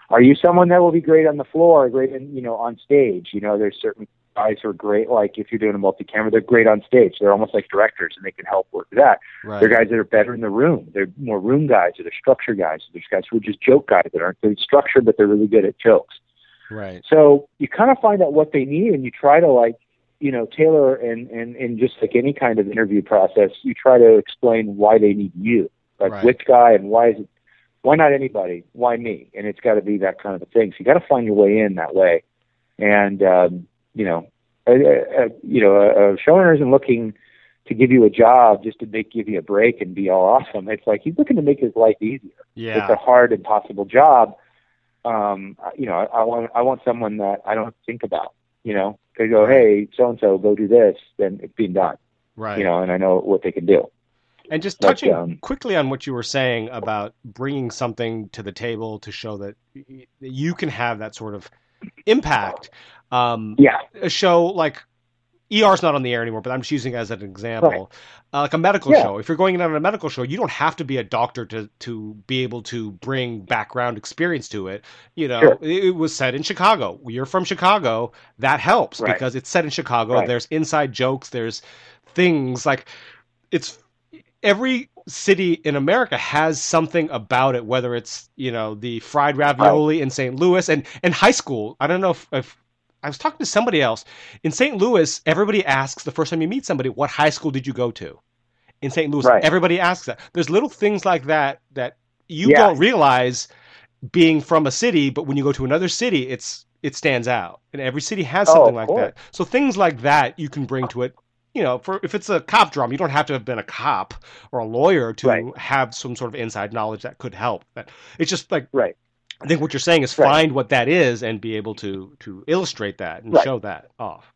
S2: are you someone that will be great on the floor, great in, you know, on stage? You know, there's certain guys who are great, like if you're doing a multi-camera, they're great on stage. They're almost like directors and they can help work that.
S1: Right.
S2: They're guys that are better in the room. They're more room guys or they're structure guys. There's guys who are just joke guys that aren't good at structure, but they're really good at jokes.
S1: Right.
S2: So you kind of find out what they need and you try to like, you know, tailor and, and, and just like any kind of interview process, you try to explain why they need you. Like
S1: Right.
S2: which guy and why is it, why not anybody? Why me? And it's got to be that kind of a thing. So you got to find your way in that way. And, um, you know, uh, uh, you know, a, a showrunner isn't looking to give you a job just to make give you a break and be all awesome. It's like he's looking to make his life easier.
S1: Yeah.
S2: It's a hard, impossible job. Um, you know, I, I want I want someone that I don't have to think about. You know, they go, hey, so and so, go do this, then it's being done.
S1: right.
S2: You know, and I know what they can do.
S1: And just touching
S2: um,
S1: quickly on what you were saying about bringing something to the table to show that you can have that sort of impact. Um,
S2: Yeah,
S1: a show like ER's not on the air anymore, but I'm just using it as an example. Uh, like a medical
S2: Yeah.
S1: show. If you're going in on a medical show, you don't have to be a doctor to to be able to bring background experience to it. You know,
S2: Sure.
S1: it, it was set in Chicago. You're from Chicago. That helps
S2: Right.
S1: because it's set in Chicago.
S2: Right.
S1: There's inside jokes. There's things like it's every city in America has something about it, whether it's you know the fried ravioli in St. Louis and and high school. I don't know if, if I was talking to somebody else in St. Louis. Everybody asks the first time you meet somebody, "What high school did you go to?" In St. Louis,
S2: Right.
S1: everybody asks that. There's little things like that that you
S2: Yeah.
S1: don't realize being from a city, but when you go to another city, it's it stands out, and every city has
S2: Oh,
S1: something
S2: of
S1: like that. So things like that you can bring to it. You know, for if it's a cop drama, you don't have to have been a cop or a lawyer to
S2: Right.
S1: have some sort of inside knowledge that could help. But It's just like
S2: right.
S1: I think what you're saying is
S2: Right.
S1: find what that is and be able to to illustrate that and
S2: Right.
S1: show that off.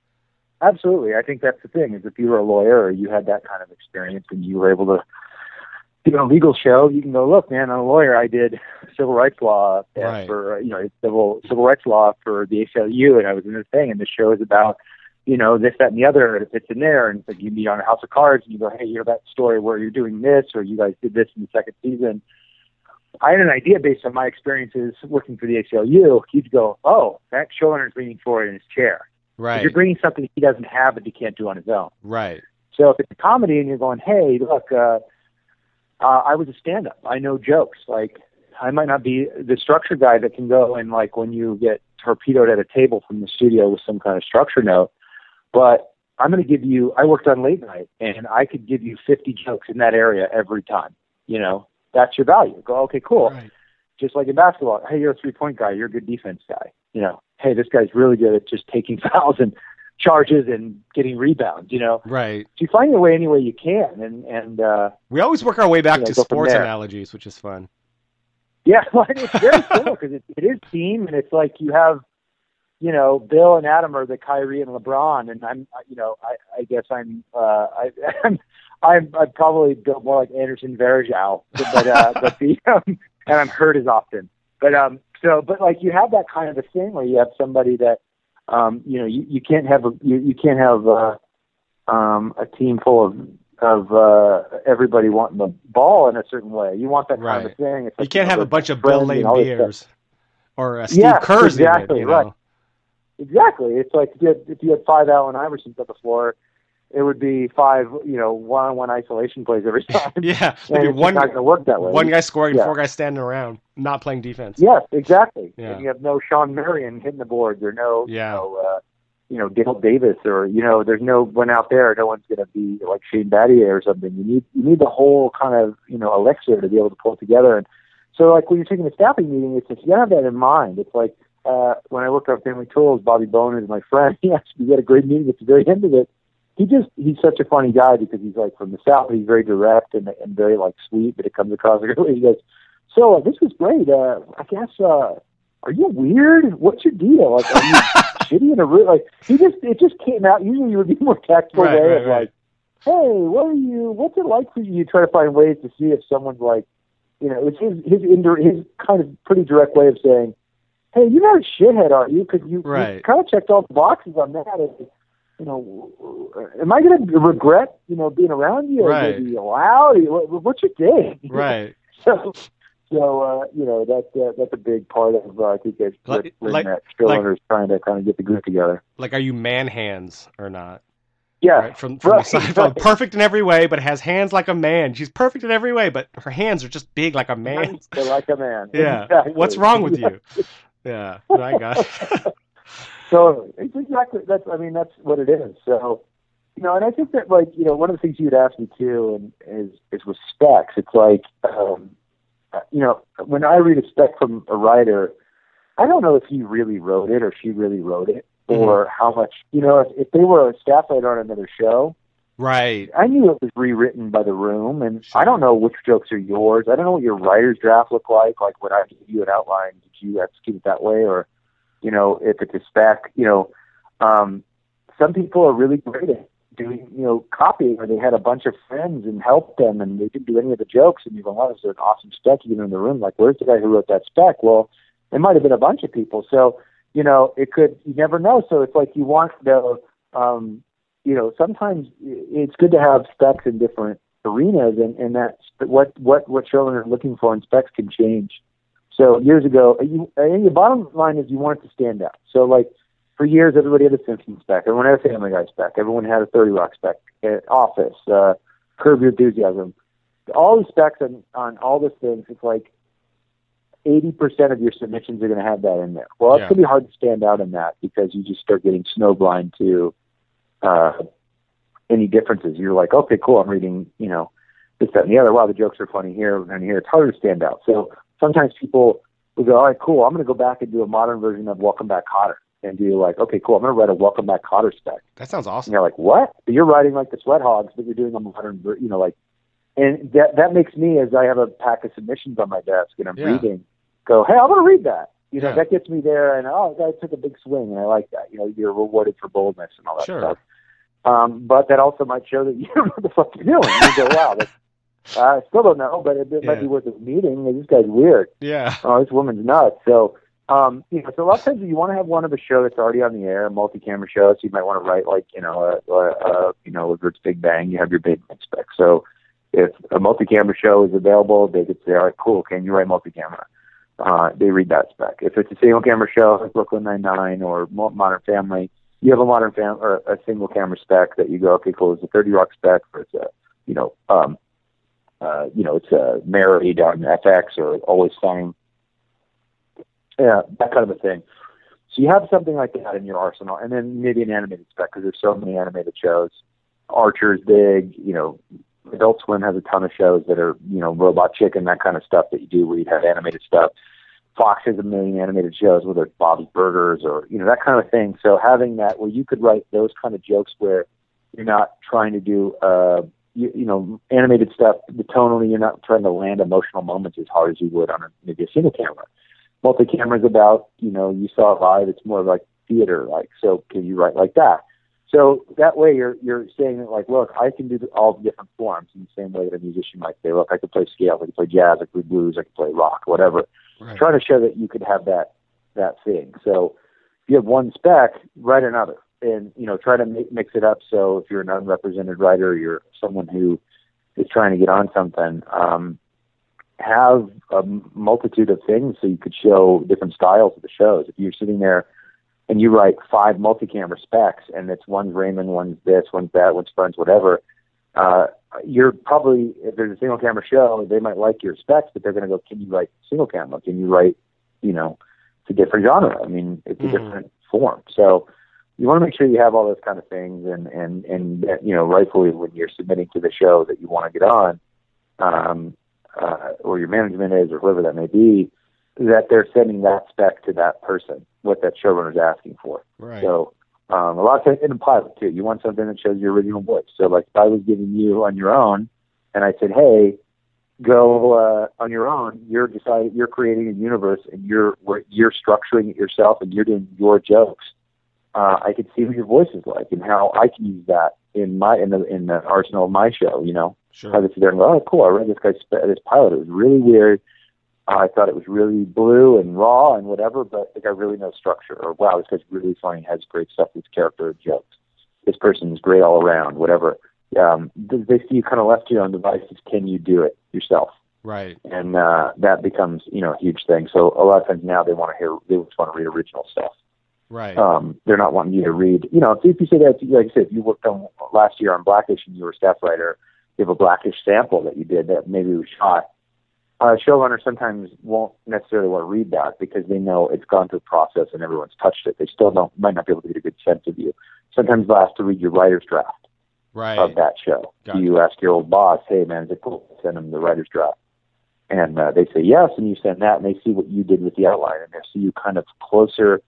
S2: Absolutely. I think that's the thing is if you were a lawyer or you had that kind of experience and you were able to do a legal show, you can go, look, man, I'm a lawyer. I did civil rights law uh, for, uh, you know, civil, civil rights law for the ACLU. And I was in this thing and the show is about, you know, this, that, and the other. And it fits in there. And it's like you meet on a house of cards and you go, hey, you know that story where you're doing this or you guys did this in the second season. I had an idea based on my experiences working for the ACLU. You'd go, oh, that showrunner's leaning forward in his chair.
S1: Right.
S2: You're bringing something he doesn't have that he can't do on his own.
S1: Right.
S2: So if it's a comedy and you're going, hey, look, uh, uh, I was a stand-up. I know jokes. Like I might not be the structure guy that can go and like when you get torpedoed at a table from the studio with some kind of structure note, but I'm going to give you. I worked on late night and I could give you 50 jokes in that area every time. You know, that's your value. Go, okay, cool
S1: Right.
S2: just like in basketball. Hey, you're a three point guy. You're a good defense guy. You know, hey, this guy's really good at just taking fouls and charges and getting rebounds. You know,
S1: Right.
S2: so you find your way any way you can, and and uh,
S1: We always work our way back
S2: Yeah,
S1: to sports analogies, which is fun.
S2: yeah, well, it's very cool because it, it is team, and it's like you have. You know, Bill and Adam are the Kyrie and LeBron, and I'm, you know, I, I guess I'm, uh, I, I'm, I'm, I'm probably built more like Anderson Varejao, but, uh, but the, um, and I'm hurt as often. But um, so, but like you have that kind of a thing where you have somebody that, um, you know, you, you can't have a, you, you can't have uh, um, a team full of of uh, everybody wanting the ball in a certain way. You want that kind of a thing. It's
S1: You
S2: like,
S1: can't
S2: know,
S1: have a bunch of Bill Lane
S2: all this stuff.
S1: beers or uh, Steve
S2: Yeah,
S1: Kerr's in it,
S2: exactly,
S1: you know?
S2: right. Exactly. It's like if you had, if you had five Allen Iversons on the floor, it would be five, you know, one-on-one isolation plays every time.
S1: Yeah.
S2: and
S1: Maybe
S2: it's
S1: one
S2: not going to work that way.
S1: one guy scoring
S2: Yeah.
S1: four guys standing around, not playing defense.
S2: Yes, exactly.
S1: Yeah.
S2: And you have no Shawn Marion hitting the boards or no,
S1: Yeah.
S2: you know, uh, you know Dale Davis or you know there's no one out there. No one's going to be like Shane Battier or something. You need you need the whole kind of you know elixir to be able to pull it together. And so like when you're taking a staffing meeting, it's just you have that in mind. It's like uh, when I worked on Family Tools, Bobby Bowman is my friend. He actually had a great meeting at the very end of it. He just he's such a funny guy because he's like from the south. And he's very direct and and very like sweet, but it comes across like he goes. So uh, this was great. Uh, I guess. Uh, are you weird? What's your deal? Like, are you shitty in a room? Like, he just it just came out. Usually, you would be more tactful
S1: Right,
S2: way
S1: right,
S2: of
S1: right.
S2: like, hey, what are you? What's it like for you? You try to find ways to see if someone's like, you know, it's his his his kind of pretty direct way of saying, hey, you're not a shithead, are you? Because you,
S1: Right.
S2: you kind of checked all the boxes on that. And, you know, am I going to regret, you know, being around you? Or
S1: Right.
S2: maybe allowed? What, what's your thing?
S1: Right.
S2: So, so uh, you know, that's uh, that's a big part of uh, I think that's
S1: Like-
S2: when
S1: like-
S2: that still
S1: like-
S2: owners trying to kind of get the group together.
S1: Like, are you man hands or not?
S2: Yeah,
S1: Right? From from
S2: right,
S1: the side,
S2: right.
S1: perfect in every way, but has hands like a man. She's perfect in every way, but her hands are just big like a man's.
S2: They're like a man.
S1: Yeah.
S2: Exactly.
S1: What's wrong with you? Yeah. I got. it.
S2: So it's exactly that's. I mean, that's what it is. So, you know, and I think that like you know, one of the things you'd ask me too, and is is with specs. It's like, um, you know, when I read a spec from a writer, I don't know if he really wrote it or she really wrote it, or how much. You know, if, if they were a staff writer on another show,
S1: right.
S2: I knew it was rewritten by the room, and
S1: Sure.
S2: I don't know which jokes are yours. I don't know what your writer's draft looked like. Like when I gave you an outline, did you execute it that way, or you know, if it's a spec, you know, um, some people are really great at doing, you know, copying, or they had a bunch of friends and helped them, and they didn't do any of the jokes, and you go, "Wow, this is an awesome spec." You get in the room, like, "Where's the guy who wrote that spec?" Well, it might have been a bunch of people, so you know, it could. You never know. So it's like you want the um, you know, sometimes it's good to have specs in different arenas, and and that what what what showrunners are looking for in specs can change. So years ago, you, think the bottom line is you want it to stand out. So like for years, everybody had a Simpsons spec, everyone had a Family Guy spec, everyone had a Thirty Rock spec, uh, Office, uh, Curb Your Enthusiasm, all these specs on on all these things. It's like eighty percent of your submissions are going to have that in there. Well, it's
S1: Yeah.
S2: going to be hard to stand out in that because you just start getting snowblind to uh, any differences. You're like, okay, cool, I'm reading, you know, this, that, and the other. Wow, the jokes are funny here and here. It's harder to stand out. So sometimes people will go, all right, cool, I'm going to go back and do a modern version of Welcome Back Kotter and do like, okay, cool, I'm going to write a Welcome Back Kotter spec.
S1: That sounds awesome.
S2: And you're like, what? But you're writing like the Sweat Hogs, but you're doing a modern, ver- you know, like, and that that makes me, as I have a pack of submissions on my desk and I'm
S1: Yeah.
S2: reading, go, hey, I'm going to read that. You know,
S1: Yeah.
S2: that gets me there, and oh, guy took a big swing, and I like that. You know, you're rewarded for boldness and all that
S1: Sure.
S2: stuff. Um, but that also might show that you don't know what the fuck you're doing. You go, wow, that's, I still don't know, but it, it
S1: Yeah.
S2: might be worth a meeting. This guy's weird.
S1: Yeah.
S2: Oh, this woman's nuts. So, um, you know, so a lot of times you want to have one of a show that's already on the air, a multi-camera show. So you might want to write like, you know, a, a, a you know, if it's Big Bang, you have your Big Bang spec. So if a multi-camera show is available, they could say, all right, cool, can you write multi-camera? Uh, they read that spec. If it's a single camera show like Brooklyn Nine-Nine or Mo- Modern Family, you have a modern fam or a single camera spec that you go, okay, cool, it's a 30 Rock spec or it's a, you know, um, uh, you know, it's a married on FX or always sunny. Yeah, that kind of a thing. So you have something like that in your arsenal, and then maybe an animated spec because there's so many animated shows. Archer's big, you know. Adult Swim has a ton of shows that are, you know, Robot Chicken, that kind of stuff that you do where you have animated stuff. Fox has a million animated shows, whether it's Bob's Burgers or, you know, that kind of thing. So having that where you could write those kind of jokes where you're not trying to do, uh, you, you know, animated stuff, the tonally, you're not trying to land emotional moments as hard as you would on a, maybe a single camera. Multi-camera is about, you know, you saw it live, it's more like theater, like, so can you write like that? So that way you're you're saying that like, look, I can do all the different forms in the same way that a musician might say, look, I can play scales, I can play jazz, I can play blues, I can play rock, whatever.
S1: Right.
S2: Trying to show that you could have that that thing. So if you have one spec, write another, and you know try to make, mix it up. So if you're an unrepresented writer, you're someone who is trying to get on something. Um, have a multitude of things so you could show different styles of the shows. If you're sitting there and you write five multi-camera specs, and it's one's Raymond, one's this, one's that, one's Friends, whatever. Uh, you're probably if there's a single camera show, they might like your specs, but they're going to go, "Can you write single camera? Can you write, you know, it's a different genre. I mean, it's a
S1: Mhm.
S2: different form." So you want to make sure you have all those kind of things, and and and that, you know, rightfully when you're submitting to the show that you want to get on, um, uh, or your management is, or whoever that may be, that they're sending that spec to that person, what that showrunner is asking for.
S1: Right.
S2: So um, a lot of times in a pilot too, you want something that shows your original voice. So like if I was giving you on your own, and I said, hey, go uh, on your own. You're deciding, you're creating a universe, and you're you're structuring it yourself, and you're doing your jokes. Uh, I could see what your voice is like, and how I can use that in my in the in the arsenal of my show. You know,
S1: Sure.
S2: I could sit there and go, oh, cool. I read this guy's this pilot. It was really weird. Uh, I thought it was really blue and raw and whatever, but the guy really no structure. Or wow, this guy's really funny, has great stuff, this character jokes. This person's great all around, whatever. Um, they they see you kind of left to your own devices. Can you do it yourself?
S1: Right.
S2: And uh, that becomes you know a huge thing. So a lot of times now they want to hear, they just want to read original stuff.
S1: Right.
S2: Um, they're not wanting you to read. You know, if, you say that, like I said, if you worked on last year on Blackish and you were a staff writer, you have a Blackish sample that you did that maybe was shot. Uh, showrunners sometimes won't necessarily want to read that because they know it's gone through a process and everyone's touched it. They still don't might not be able to get a good sense of you. Sometimes they'll ask to read your writer's draft
S1: right.
S2: of that show.
S1: Gotcha.
S2: You ask your old boss, "Hey man, is it cool to send them the writer's draft?" And uh, they say yes, and you send that, and they see what you did with the outline, and they see you kind of closer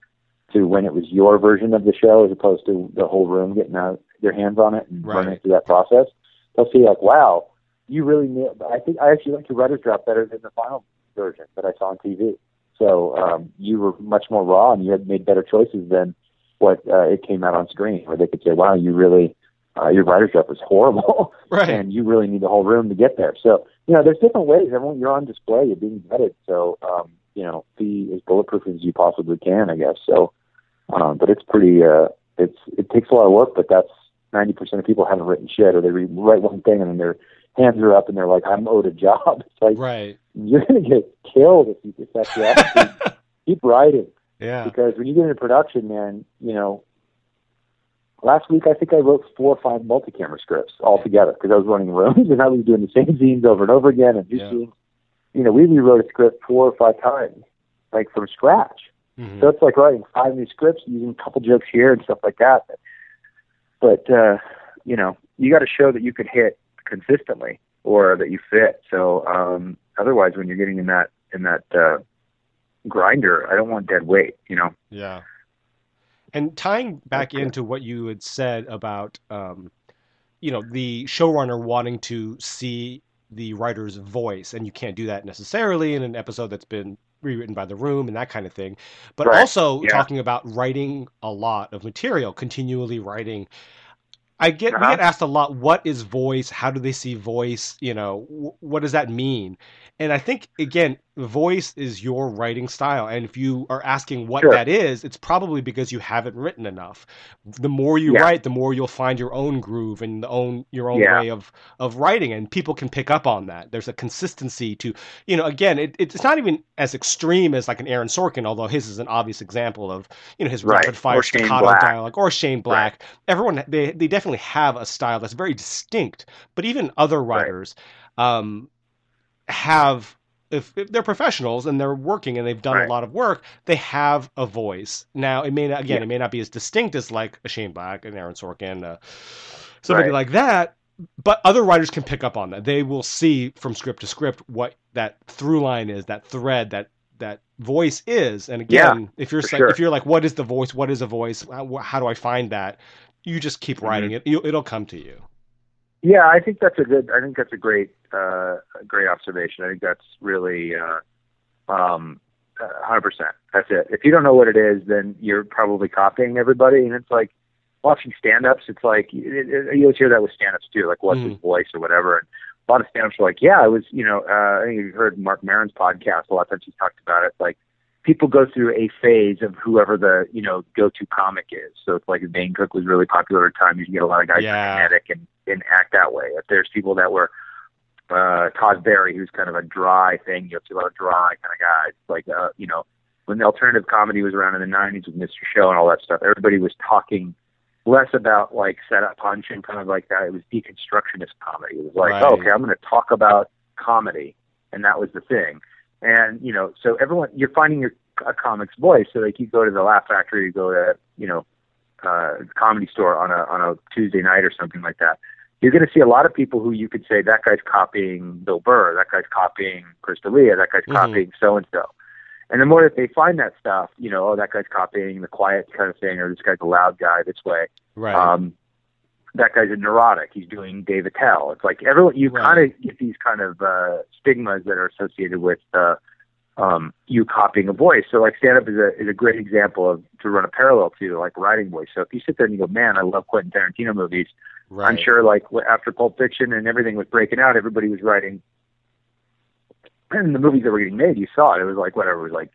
S2: to when it was your version of the show as opposed to the whole room getting uh, their hands on it and
S1: Right.
S2: running through that process. They'll see like, wow, you really nailed. I think I actually like your writer's draft better than the final version that I saw on TV. So um, you were much more raw, and you had made better choices than what uh, it came out on screen, where they could say, "Wow, you really." Uh, your writer's draft was horrible,
S1: Right.
S2: and you really need the whole room to get there. So, you know, there's different ways. Everyone, you're on display, you're being vetted. So, um, you know, be as bulletproof as you possibly can, I guess. So, um, but it's pretty, uh, it's, it takes a lot of work, but that's 90% of people haven't written shit or they read, write one thing and then their hands are up and they're like, I'm owed a job. It's like,
S1: Right.
S2: you're going to get killed if you that's your. Keep writing
S1: Yeah.
S2: because when you get into production, man, you know, last week I think I wrote four or five multi-camera scripts all together because I was running rooms and I was doing the same scenes over and over again and new
S1: Yeah.
S2: scenes. You know, we rewrote a script four or five times, like from scratch.
S1: Mhm.
S2: So it's like writing five new scripts, using a couple jokes here and stuff like that. But uh, you know, you got to show that you could hit consistently or that you fit. So um, otherwise, when you're getting in that in that uh, grinder, I don't want dead weight. You know.
S1: Yeah. And tying back
S2: Okay.
S1: into what you had said about, um, you know, the showrunner wanting to see the writer's voice, and you can't do that necessarily in an episode that's been rewritten by the room and that kind of thing. But
S2: Right.
S1: also
S2: Yeah.
S1: talking about writing a lot of material, continually writing. I get we
S2: Uh-huh.
S1: get asked a lot, what is voice? How do they see voice? You know, wh- what does that mean? And I think again, voice is your writing style, and if you are asking what
S2: Sure.
S1: that is, it's probably because you haven't written enough. The more you
S2: Yeah.
S1: write, the more you'll find your own groove and the own your own
S2: Yeah.
S1: way of of writing, and people can pick up on that. There's a consistency to, you know, again, it, it's not even as extreme as like an Aaron Sorkin, although his is an obvious example of you know his
S2: Right.
S1: rapid fire staccato
S2: Black.
S1: dialogue, or Shane Black. Everyone they they definitely have a style that's very distinct, but even other
S2: Right.
S1: writers um, have if, if they're professionals and they're working and they've done
S2: Right.
S1: a lot of work, they have a voice. Now it may not again
S2: Yeah.
S1: it may not be as distinct as like a Shane Black and Aaron Sorkin, uh, somebody
S2: Right.
S1: like that. But other writers can pick up on that. They will see from script to script what that through line is, that thread, that that voice is. And again, if you're like,
S2: sure.
S1: if you're like, what is the voice? What is a voice? How, how do I find that? You just keep
S2: Mm-hmm.
S1: writing it. You, it'll come to you.
S2: Yeah, I think that's a good. I think that's a great, uh, great observation. I think that's really, uh, um, hundred percent. That's it. If you don't know what it is, then you're probably copying everybody. And it's like watching stand-ups. It's like it, it, you always hear that with stand-ups too. Like, what's his
S1: Mhm.
S2: voice or whatever. And a lot of stand-ups are like, yeah, I was. You know, uh, I think you've heard Marc Maron's podcast. A lot of times he's talked about it. Like people go through a phase of whoever the you know go-to comic is. So it's like if Dane Cook was really popular at the time, you can get a lot of guys
S1: Yeah.
S2: and, and act that way. If there's people that were uh Todd Barry, who's kind of a dry thing, you have to a lot of dry kind of guys. Like uh, you know, when the alternative comedy was around in the nineties with Mr. Show and all that stuff, everybody was talking less about like setup punch and kind of like that. It was deconstructionist comedy. It was like,
S1: Right.
S2: oh, okay, I'm going to talk about comedy, and that was the thing. And you know, so everyone, you're finding your a comic's voice. So like, you go to the Laugh Factory, you go to you know, uh, comedy store on a on a Tuesday night or something like that, you're going to see a lot of people who you could say that guy's copying Bill Burr, that guy's copying Chris D'Elia, that guy's
S1: Mhm.
S2: copying so and so. And the more that they find that stuff, you know, oh, that guy's copying the quiet kind of thing, or this guy's a loud guy this way.
S1: Right.
S2: Um, that guy's a neurotic. He's doing Dave Attell. It's like everyone. You
S1: Right.
S2: kind of get these kind of uh, stigmas that are associated with uh, um, you copying a voice. So like stand up is a is a great example of to run a parallel to like writing voice. So if you sit there and you go, man, I love Quentin Tarantino movies.
S1: right.
S2: I'm sure like after Pulp Fiction and everything was breaking out, everybody was writing. And the movies that were getting made, you saw it. It was like whatever, it was like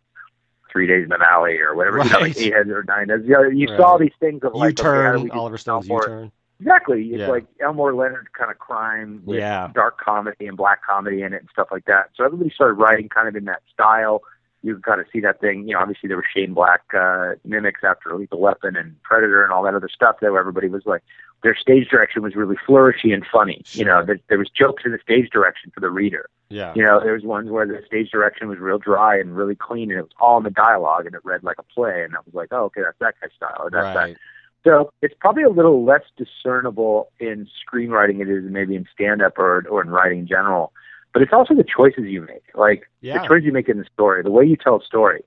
S2: Three Days in the Valley or whatever, you know, like
S1: Right.
S2: eight heads or nine heads. You, know, you saw these things of like okay,
S1: U-turn.
S2: do
S1: Oliver Stone's U-turn.
S2: Exactly. It's
S1: Yeah.
S2: like Elmore Leonard kind of crime with
S1: Yeah.
S2: dark comedy and black comedy in it and stuff like that. So everybody started writing kind of in that style. You can kind of see that thing. You know, obviously there were Shane Black uh, mimics after Lethal Weapon and Predator and all that other stuff. That everybody was like, their stage direction was really flourishy and funny. You know, there, there was jokes in the stage direction for the reader.
S1: Yeah.
S2: You know, there was ones where the stage direction was real dry and really clean, and it was all in the dialogue, and it read like a play, and that was like, oh, okay, that's that guy's style, or that's that
S1: right.
S2: So it's probably a little less discernible in screenwriting it is maybe in stand up or or in writing in general. But it's also the choices you make. Like
S1: Yeah.
S2: the choices you make in the story, the way you tell a story.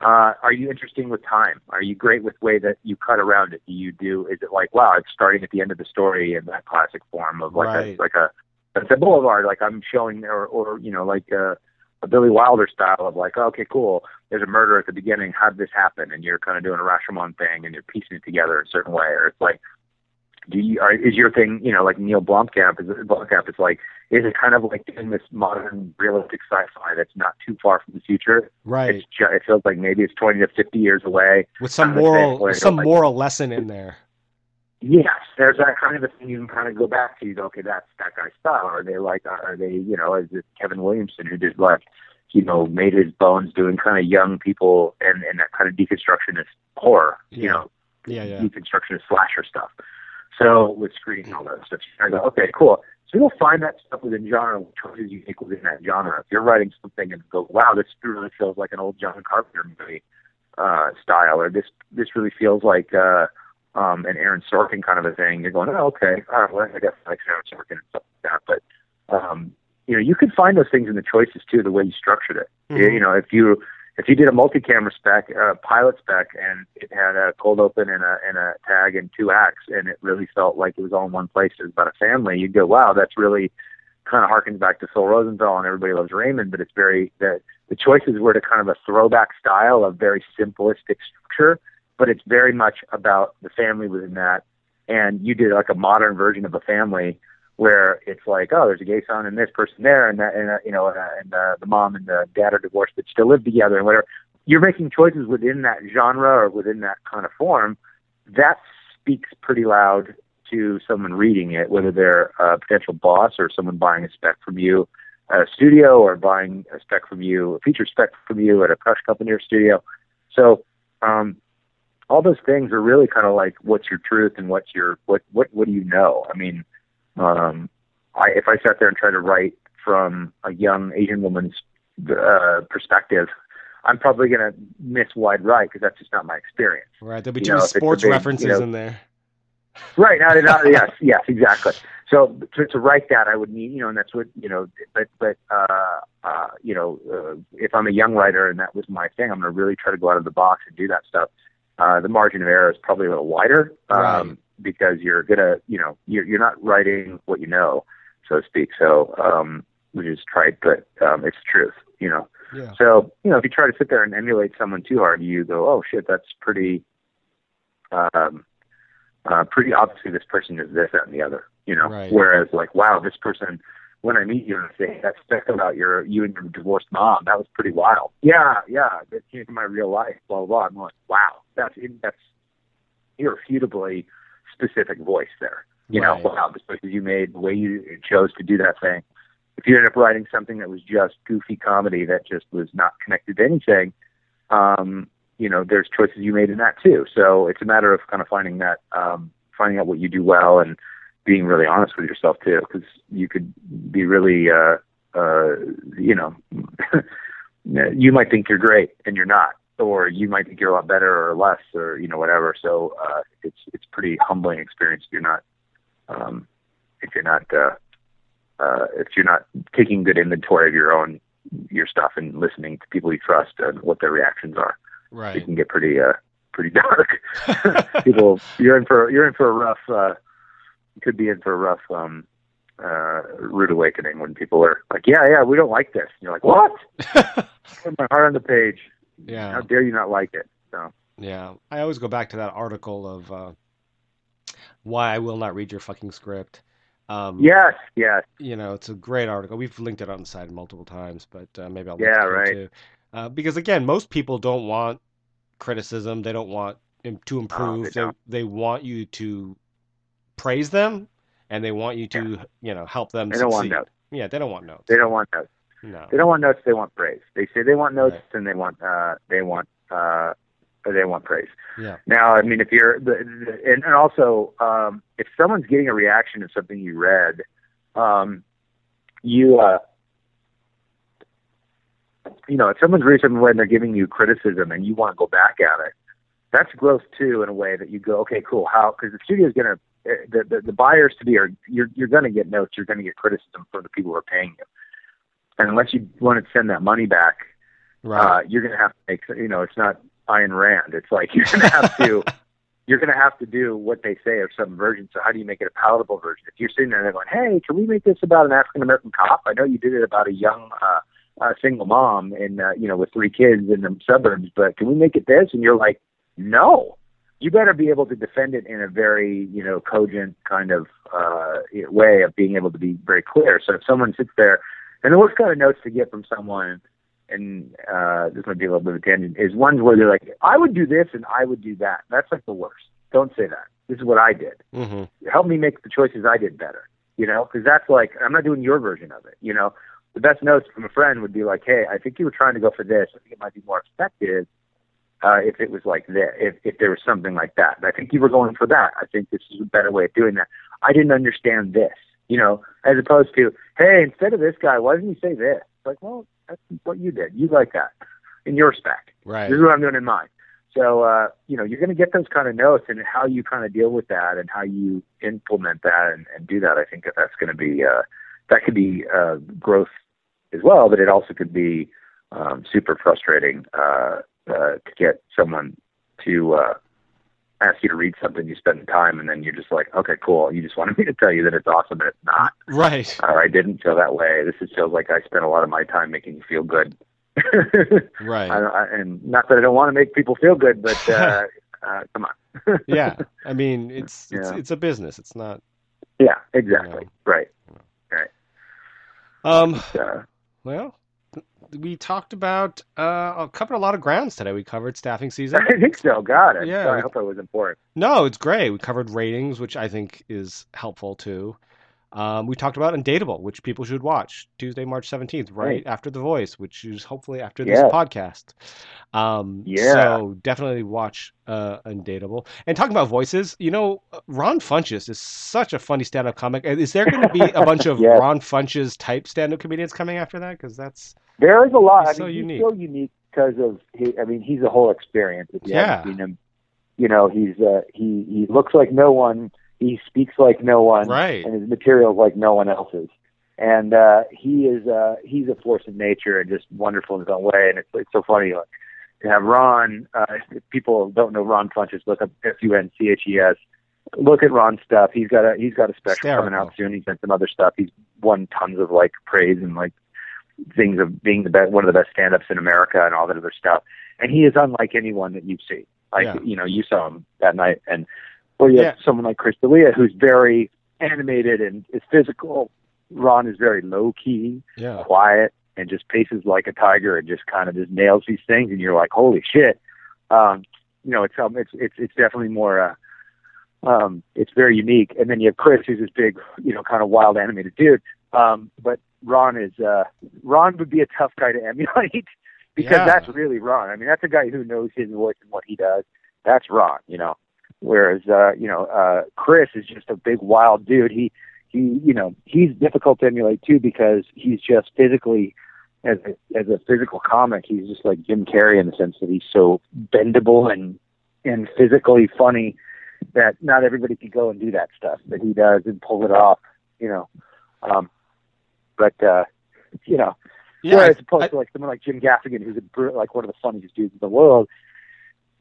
S2: Uh, are you interesting with time? Are you great with way that you cut around it? Do you do is it like, wow, it's starting at the end of the story in that classic form of like
S1: Right.
S2: a like a it's a boulevard, like I'm showing or or you know, like a, a Billy Wilder style of like, okay, cool, there's a murder at the beginning, how did this happen? And you're kind of doing a Rashomon thing and you're piecing it together a certain way, or it's like do you are, is your thing you know like Neil Blomkamp is Blomkamp it's like is it kind of like doing this modern realistic sci-fi that's not too far from the future
S1: Right.
S2: it feels like maybe it's 20 to 50 years away
S1: With some moral, with some
S2: like-
S1: moral lesson in there.
S2: Yes there's that kind of a thing you can kind of go back to you go okay that's that guy's style are they like are they you know is it Kevin Williamson who did like you know made his bones doing kind of young people and and that kind of deconstructionist horror you know
S1: Yeah, yeah.
S2: deconstructionist slasher stuff. So with screen and all that stuff, I go, okay, cool. So you'll find that stuff within genre, what choices you make within that genre. If you're writing something and go, wow, this really feels like an old John Carpenter movie uh, style, or this this really feels like uh, um, an Aaron Sorkin kind of a thing. You're going, oh, okay, all right, well, I guess I like Aaron Sorkin and stuff like that. But um, you know, you can find those things in the choices too, the way you structured it. You-
S1: Mhm.
S2: You know, if you if you did a multi-camera spec, uh, pilot spec, and it had a cold open and a and a tag and two acts, and it really felt like it was all in one place. It was about a family. You'd go, wow, that's really kind of harkens back to Phil Rosenthal and Everybody Loves Raymond, but it's very the the choices were to kind of a throwback style of very simplistic structure, but it's very much about the family within that. And you did like a modern version of a family where it's like, oh, there's a gay son and this person there, and that, and uh, you know, uh, and uh, the mom and the dad are divorced but still live together, and whatever. You're making choices within that genre or within that kind of form. That speaks pretty loud to someone reading it, whether they're a potential boss or someone buying a spec from you at a studio or buying a spec from you, a feature spec from you at a crush company or studio. So, um, all those things are really kind of like what's your truth and what's your what what what do you know? I mean, um, I if I sat there and tried to write from a young Asian woman's uh, perspective, I'm probably going to miss wide right because that's just not my experience.
S1: Right. There'll be
S2: you
S1: too
S2: know,
S1: many
S2: if it's a
S1: sports
S2: big, you
S1: references
S2: know,
S1: in there.
S2: Right. Not, yes. Yes. Exactly. So to, to write that, I would need, you know, and that's what, you know, but, but, uh, uh, you know, uh, if I'm a young writer and that was my thing, I'm going to really try to go out of the box and do that stuff. Uh, the margin of error is probably a little wider, um,
S1: Right.
S2: because you're to, you know, you're, you're not writing what you know, so to speak. So, um, which is trite, but, um, it's the truth, you know.
S1: Yeah.
S2: So, you know, if you try to sit there and emulate someone too hard, you go, oh shit, that's pretty, um, uh, pretty obviously this person is this, that, and the other, you know.
S1: Right.
S2: Whereas, like, wow, this person, when I meet you and say that stuff about your you and your divorced mom, that was pretty wild. Yeah, yeah, that came from my real life. Blah blah. blah. I'm like, wow, that's that's irrefutably specific voice there. You
S1: Right.
S2: know, wow, the choices you made, the way you chose to do that thing. If you end up writing something that was just goofy comedy that just was not connected to anything, um, you know, there's choices you made in that too. So it's a matter of kind of finding that, um, finding out what you do well and being really honest with yourself too, because you could be really, uh, uh, you know, you might think you're great and you're not. or you might think you're a lot better or less or you know whatever. So uh, it's it's pretty humbling experience if you're not um, if you're not uh, uh, if you're not taking good inventory of your own your stuff and listening to people you trust and what their reactions are.
S1: Right.
S2: It can get pretty uh, pretty dark. people, you're in for you're in for a rough. Uh, could be in for a rough um, uh, rude awakening when people are like, "Yeah, yeah, we don't like this." And you're like, "What?" Put my heart on the page.
S1: Yeah.
S2: How dare you not like it? So.
S1: Yeah, I always go back to that article of uh, why I will not read your fucking script. Um,
S2: yes, yes.
S1: You know, it's a great article. We've linked it on the site multiple times, but uh, maybe I'll link
S2: yeah,
S1: it
S2: right.
S1: too. Uh, because again, most people don't want criticism. They don't want to improve.
S2: Oh, they,
S1: they, they want you to praise them, and they want you to
S2: yeah.
S1: you know help them.
S2: They
S1: succeed.
S2: don't want notes.
S1: Yeah, they don't want notes.
S2: They don't want notes.
S1: No.
S2: They don't want notes. They want praise. They say they want notes
S1: Right.
S2: and they want uh, they want uh, they want praise.
S1: Yeah.
S2: Now, I mean, if you're the, the and, and also um, if someone's getting a reaction to something you read, um, you uh, you know, if someone's reading something and they're giving you criticism and you want to go back at it, that's growth too in a way that you go, okay, cool. How? Because the studio is going to the, the the buyers to be are you're you're going to get notes. You're going to get criticism from the people who are paying you, and unless you want to send that money back,
S1: Right.
S2: uh, you're going to have to make. You know, it's not Ayn Rand. It's like you're going to have to. You're going to have to do what they say or some version. So how do you make it a palatable version? If you're sitting there and they're going, "Hey, can we make this about an African American cop?" I know you did it about a young uh, uh, single mom and uh, you know with three kids in the suburbs, but can we make it this? And you're like, "No." You better be able to defend it in a very, you know, cogent kind of uh, way of being able to be very clear. So if someone sits there, and the worst kind of notes to get from someone and uh, this might be a little bit of a tangent, is ones where they're like, I would do this and I would do that. That's like the worst. Don't say that. This is what I did.
S1: hmm
S2: Help me make the choices I did better. You know, because that's like I'm not doing your version of it. You know, the best notes from a friend would be like, Hey, I think you were trying to go for this. I think it might be more effective uh, if it was like that, If if there was something like that. I think you were going for that. I think this is a better way of doing that. I didn't understand this. You know, as opposed to, Hey, instead of this guy, why didn't you say this? It's like, well, that's what you did. You like that in your spec.
S1: Right.
S2: This is what I'm doing in mine. So, uh, you know, you're going to get those kind of notes and how you kind of deal with that and how you implement that and, and do that. I think that that's going to be, uh, that could be, uh, growth as well, but it also could be, um, super frustrating, uh, uh, to get someone to, uh, ask you to read something, you spend the time, and then you're just like, okay, cool. You just wanted me to tell you that it's awesome, and it's not.
S1: Right.
S2: Uh, I didn't feel that way. This is feels like I spent a lot of my time making you feel good.
S1: Right.
S2: I, I, and not that I don't want to make people feel good, but uh, uh, come on.
S1: yeah. I mean, it's it's
S2: Yeah.
S1: it's a business. It's not.
S2: yeah, exactly. Right. Right.
S1: Um.
S2: Uh,
S1: Well, we talked about uh covered a lot of grounds today. We covered staffing season.
S2: I think so. Got I'm
S1: Yeah,
S2: sorry.
S1: we-
S2: I hope I was important.
S1: No, it's great. We covered ratings, which I think is helpful too. Um, we talked about Undateable, which people should watch Tuesday, March 17th, right
S2: Right.
S1: after The Voice, which is hopefully after this
S2: Yes.
S1: podcast. Um,
S2: Yeah.
S1: So definitely watch uh, Undateable. And talking about voices, you know, Ron Funches is such a funny stand up comic. Is there going to be a bunch of
S2: Yes.
S1: Ron Funches type stand up comedians coming after that? Because that's,
S2: There is a lot.
S1: He's
S2: I
S1: so
S2: mean,
S1: unique.
S2: he's so unique because of. He, I mean, he's a whole experience. If you
S1: Yeah.
S2: haven't seen him, you know, he's uh, he he looks like no one. He speaks like no one.
S1: right.
S2: and his material is like no one else's. And uh, he is uh, he's a force of nature and just wonderful in his own way. And it's it's so funny like, to have Ron. Uh, if people don't know Ron Funches, look up F U N C H E S. Look at Ron's stuff. He's got a he's got a special coming out soon. He's done some other stuff. He's won tons of like praise and like things of being the best, one of the best stand-ups in America and all that other stuff. And he is unlike anyone that you've seen. Like
S1: Yeah.
S2: you know, you saw him that night, and or you
S1: Yeah.
S2: have someone like Chris D'Elia who's very animated and is physical. Ron is very low key,
S1: Yeah.
S2: quiet, and just paces like a tiger and just kind of just nails these things. And you're like, holy shit. Um, you know, it's um, it's it's it's definitely more. Uh, um, it's very unique. And then you have Chris, who's this big, you know, kind of wild animated dude. Um, but Ron is uh, Ron would be a tough guy to emulate because
S1: Yeah.
S2: that's really Ron. I mean, that's a guy who knows his voice and what he does. That's Ron, you know. Whereas, uh, you know, uh, Chris is just a big wild dude. He, he, you know, he's difficult to emulate too because he's just physically as a, as a physical comic, he's just like Jim Carrey in the sense that he's so bendable and and physically funny that not everybody can go and do that stuff that he does and pull it off. You know, um, but uh, you know,
S1: Yeah,
S2: whereas
S1: I-
S2: opposed
S1: I-
S2: to like someone like Jim Gaffigan, who's a, br- like one of the funniest dudes in the world,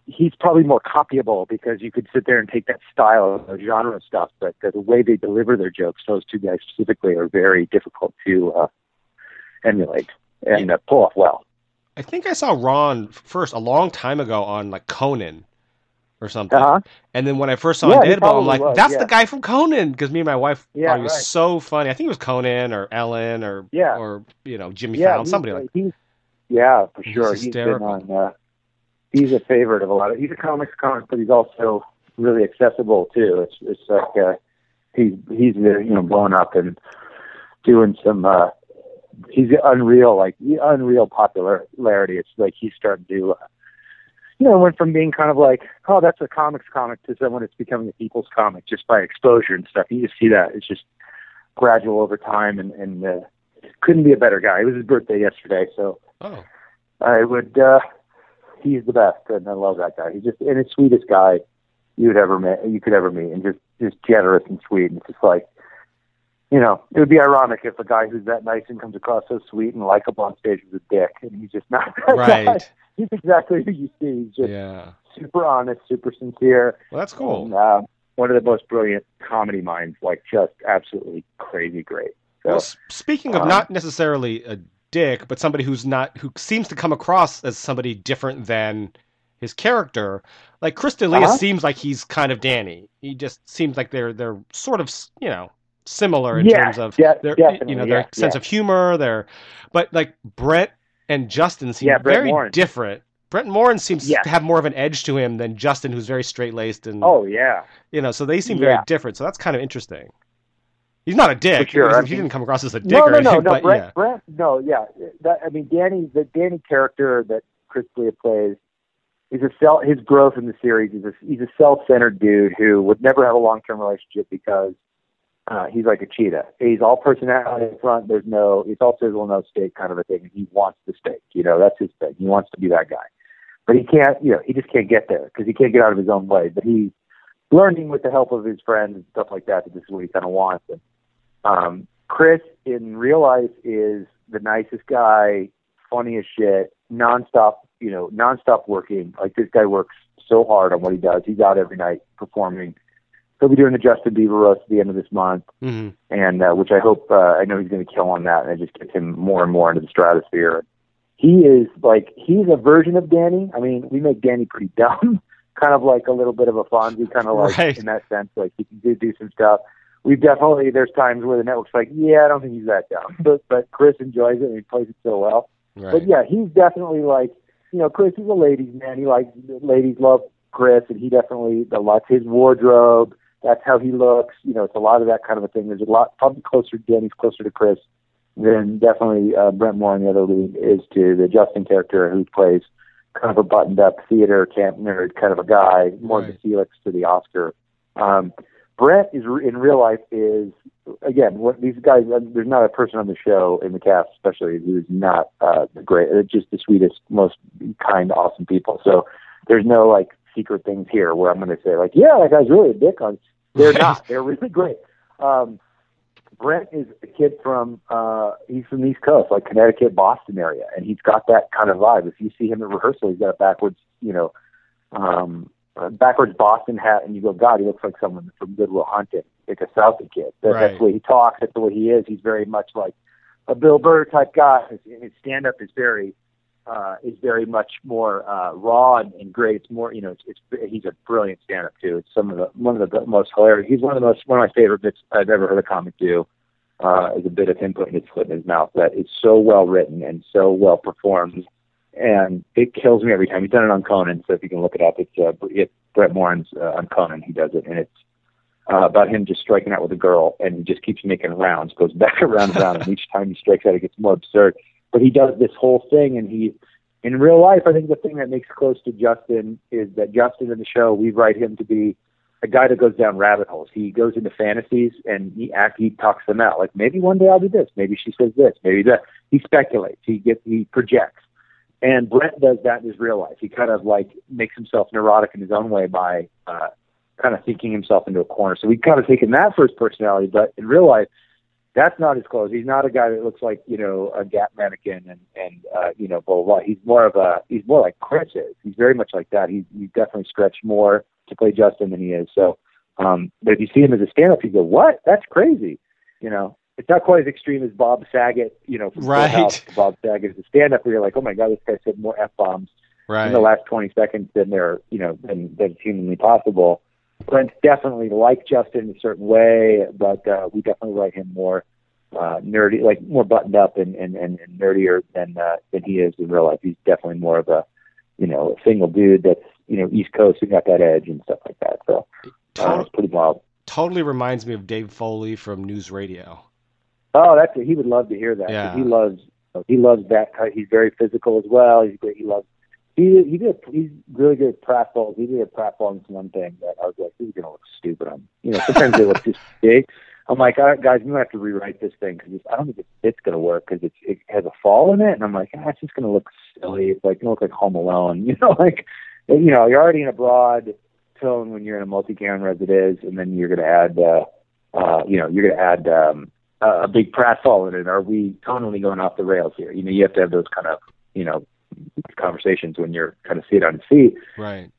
S2: he's probably more copyable because you could sit there and take that style of genre stuff, but the, the way they deliver their jokes, those two guys specifically, are very difficult to uh, emulate and uh, pull off well.
S1: I think I saw Ron first a long time ago on like Conan or something.
S2: Uh huh.
S1: And then when I first saw
S2: Yeah,
S1: Deadpool, I'm like,
S2: was,
S1: that's
S2: yeah.
S1: the guy from Conan. Because me and my wife
S2: Yeah,
S1: thought he was
S2: right.
S1: so funny. I think it was Conan or Ellen or
S2: Yeah.
S1: or you know Jimmy
S2: Yeah,
S1: Fallon, somebody like.
S2: he's yeah for
S1: He's
S2: sure. He's been on. Uh, he's a favorite of a lot of. He's a comics comic, but he's also really accessible too. It's it's like uh, he's he's uh, you know blowing up and doing some. uh He's unreal, like unreal popularity. It's like he's starting to. Uh, you know, went from being kind of like, oh, that's a comics comic to someone that's becoming a people's comic just by exposure and stuff. You just see that. It's just gradual over time and, and uh, couldn't be a better guy. It was his birthday yesterday, so
S1: Oh,
S2: I would. uh He's the best, and I love that guy. He's just and the sweetest guy you would ever meet. You could ever meet, and just just generous and sweet. And it's just like, you know, it would be ironic if a guy who's that nice and comes across so sweet and likable on stage was a dick, and he's just not that guy.
S1: right.
S2: He's exactly who you see. He's just
S1: Yeah.
S2: super honest, super sincere.
S1: Well, that's cool.
S2: And, uh, one of the most brilliant comedy minds, like just absolutely crazy great. So,
S1: Well, speaking of
S2: um,
S1: not necessarily a dick, but somebody who's not who seems to come across as somebody different than his character, like Chris D'Elia
S2: Uh-huh.
S1: seems like he's kind of Danny. He just seems like they're they're sort of you know similar in
S2: Yeah,
S1: terms of
S2: de-
S1: their you know their
S2: yeah,
S1: sense
S2: yeah.
S1: of humor. Their but like Brent and Justin seem
S2: Yeah,
S1: very
S2: Morin.
S1: different. Brent Morin seems
S2: Yeah.
S1: to have more of an edge to him than Justin, who's very straight laced and
S2: oh yeah,
S1: you know. So they seem very
S2: Yeah.
S1: different. So that's kind of interesting. He's not a dick.
S2: sure,
S1: He-
S2: I
S1: he didn't come across as a dick
S2: no,
S1: or
S2: no, no,
S1: anything,
S2: no.
S1: but
S2: Brent,
S1: yeah.
S2: Brent, no, yeah. That, I mean, Danny, the Danny character that Chris D'Elia plays, is a self. His growth in the series is a, he's a self-centered dude who would never have a long-term relationship because uh, he's like a cheetah. He's all personality in front. There's no. It's all sizzle, no steak kind of a thing. And he wants the steak. You know, that's his thing. He wants to be that guy, but he can't. You know, he just can't get there because he can't get out of his own way. But he's learning with the help of his friends and stuff like that that this is what he kind of wants. And um, Chris in real life is the nicest guy, funny as shit, nonstop, you know, nonstop working. Like this guy works so hard on what he does. He's out every night performing. He'll be doing the Justin Bieber roast at the end of this month,
S1: hmm
S2: and uh, which I hope uh, I know he's going to kill on that, and it just gets him more and more into the stratosphere. He is like he's a version of Danny. I mean, we make Danny pretty dumb, kind of like a little bit of a Fonzie, kind of like
S1: Right.
S2: in that sense. Like he can do do some stuff. We've definitely there's times where the network's like, yeah, I don't think he's that dumb, but but Chris enjoys it and he plays it so well.
S1: Right.
S2: But yeah, he's definitely like, you know, Chris is a ladies' man. He likes ladies love Chris, and he definitely the lots his wardrobe. That's how he looks. You know, it's a lot of that kind of a thing. There's a lot probably closer. Danny's closer to Chris than definitely uh, Brent Morin in the other league is to the Justin character who plays kind of a buttoned-up theater camp nerd kind of a guy, more
S1: Right.
S2: the Felix to the Oscar. Um, Brent is in real life is again what these guys. uh, There's not a person on the show in the cast, especially who's not uh, the great. They're just the sweetest, most kind, awesome people. So there's no like secret things here where I'm going to say like, yeah, that guy's really a dick on. They're not. They're really great. Um, Brent is a kid from uh he's from the East Coast, like Connecticut, Boston area, and he's got that kind of vibe. If you see him at rehearsal, he's got a backwards, you know, um backwards Boston hat, and you go, God, he looks like someone from Good Will Hunting, like a Southie kid. That,
S1: Right.
S2: That's the way he talks. That's the way he is. He's very much like a Bill Burr type guy. His, his stand up is very uh, is very much more uh, raw and, and great. It's more, you know, it's, it's he's a brilliant stand up too. It's some of the one of the most hilarious. He's one of the most one of my favorite bits I've ever heard a comic do. Uh, is a bit of him putting his foot in his mouth that is so well written and so well performed, and it kills me every time. He's done it on Conan, so if you can look it up, it's uh, it's Brent Morin's uh, on Conan. He does it, and it's uh, about him just striking out with a girl, and he just keeps making rounds, goes back around and around, and each time he strikes out, it gets more absurd. But he does this whole thing, and he, in real life, I think the thing that makes close to Justin is that Justin in the show, we write him to be a guy that goes down rabbit holes. He goes into fantasies and he act he talks them out. Like maybe one day I'll do this. Maybe she says this. Maybe that. He speculates. He gets he projects. And Brent does that in his real life. He kind of like makes himself neurotic in his own way by uh, kind of thinking himself into a corner. So we've kind of taken that for his personality, but in real life, that's not his clothes. He's not a guy that looks like you know a Gap mannequin and and uh, you know blah, blah blah. He's more of a he's more like Chris is. He's very much like that. He's he's definitely stretched more to play Justin than he is. So, um, but if you see him as a stand-up, you go, "What? That's crazy." You know, it's not quite as extreme as Bob Saget. You know, from
S1: right.
S2: House, Bob Saget as a stand-up, where you're like, "Oh my god, this guy said more f bombs
S1: right.
S2: in the last 20 seconds than they're you know than than humanly possible." Brent's definitely like Justin in a certain way, but uh, we definitely write him more uh, nerdy, like more buttoned up and, and, and, and nerdier than uh, than he is in real life. He's definitely more of a you know a single dude that's you know East Coast who got that edge and stuff like that. So uh, it's pretty wild.
S1: Totally reminds me of Dave Foley from NewsRadio.
S2: Oh, that's it. He would love to hear that.
S1: Yeah.
S2: He loves he loves that. He's very physical as well. He's great. He loves. He he did. He's really good at pratfalls. He did a pratfall in one thing that I was like, this is gonna look stupid on. You know, sometimes they look just big. I'm like, all right, guys, we have to rewrite this thing because I don't think it's, it's going to work because it's, it has a fall in it. And I'm like, ah, it's just going to look silly. It's like, it look like Home Alone. You know, like, you know, you're already in a broad tone when you're in a multi-camera as it is, and then you're going to add, uh, uh, you know, you're going to add um, a big pratfall in it. Are we totally going off the rails here? You know, you have to have those kind of, you know, conversations when you're kind of seat on seat.
S1: Right.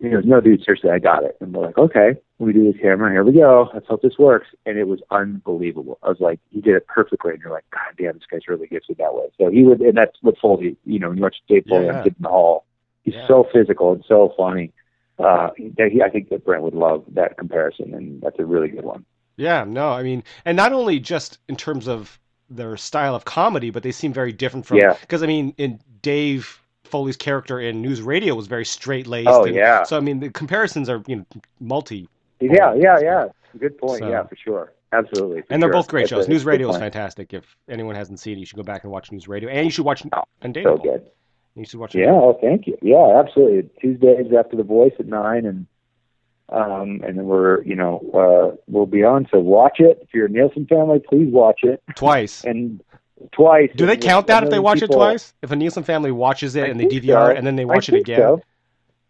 S2: He goes, no, dude, seriously, I got it. And we're like, okay, we do this camera. Here we go. Let's hope this works. And it was unbelievable. I was like, he did it perfectly. And you're like, God damn, this guy's really gifted that way. So he would, and that's what Foley, you know, when you watch Dave Foley
S1: Yeah.
S2: on Kid in the Hall, he's
S1: Yeah.
S2: so physical and so funny. Uh, that he, I think that Brent would love that comparison, and that's a really good one.
S1: Yeah, no, I mean, and not only just in terms of their style of comedy, but they seem very different from.
S2: Yeah.
S1: Because I mean, in Dave Foley's character in NewsRadio was very straight laced.
S2: Oh, yeah.
S1: So I mean, the comparisons are you know multi,
S2: Yeah, yeah, yeah. Good point.
S1: So-
S2: yeah, for sure. Absolutely.
S1: and they're
S2: sure.
S1: both great
S2: That's
S1: shows.
S2: a
S1: NewsRadio is fantastic. If anyone hasn't seen it, you should go back and watch NewsRadio, and you should watch
S2: Oh,
S1: and Dave.
S2: So good.
S1: You should watch.
S2: Yeah, oh, thank you. Yeah, absolutely. Tuesdays after the voice at nine, and um, and then we're you know uh, we'll be on. So watch it. If you're a Nielsen family, please watch it
S1: twice.
S2: and twice.
S1: Do they count that if they watch it twice? If a Nielsen family watches it
S2: I
S1: and they DVR
S2: so.
S1: and then they watch it again?
S2: So.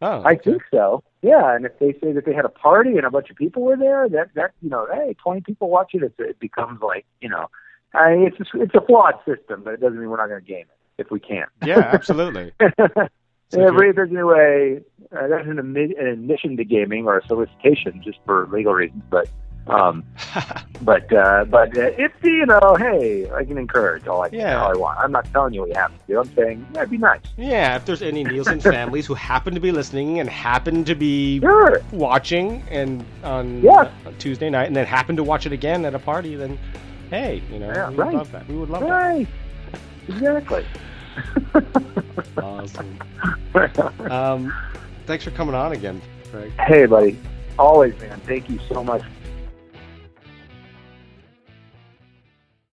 S1: Oh,
S2: I
S1: okay.
S2: think so. Yeah, and if they say that they had a party and a bunch of people were there, that that you know, hey, twenty people watch it, it's, it becomes like you know, I, it's a, it's a flawed system, but it doesn't mean we're not going to game it if we can't.
S1: Yeah, absolutely. So
S2: yeah,
S1: if
S2: there's no way. Uh, that's an, admi- an admission to gaming or a solicitation just for legal reasons, but um, but uh, but uh, if you know, hey, I can encourage all I
S1: Yeah.
S2: all I want. I'm not telling you what you have to do. I'm saying, yeah, it'd be nice.
S1: Yeah, if there's any Nielsen families who happen to be listening and happen to be
S2: Sure.
S1: watching and on
S2: Yeah.
S1: on Tuesday night and then happen to watch it again at a party, then hey, you know,
S2: Yeah,
S1: we
S2: right.
S1: would love that. We would love
S2: Right. Exactly.
S1: Awesome. Um, thanks for coming on again, Craig.
S2: hey, buddy. Always, man. Thank you so much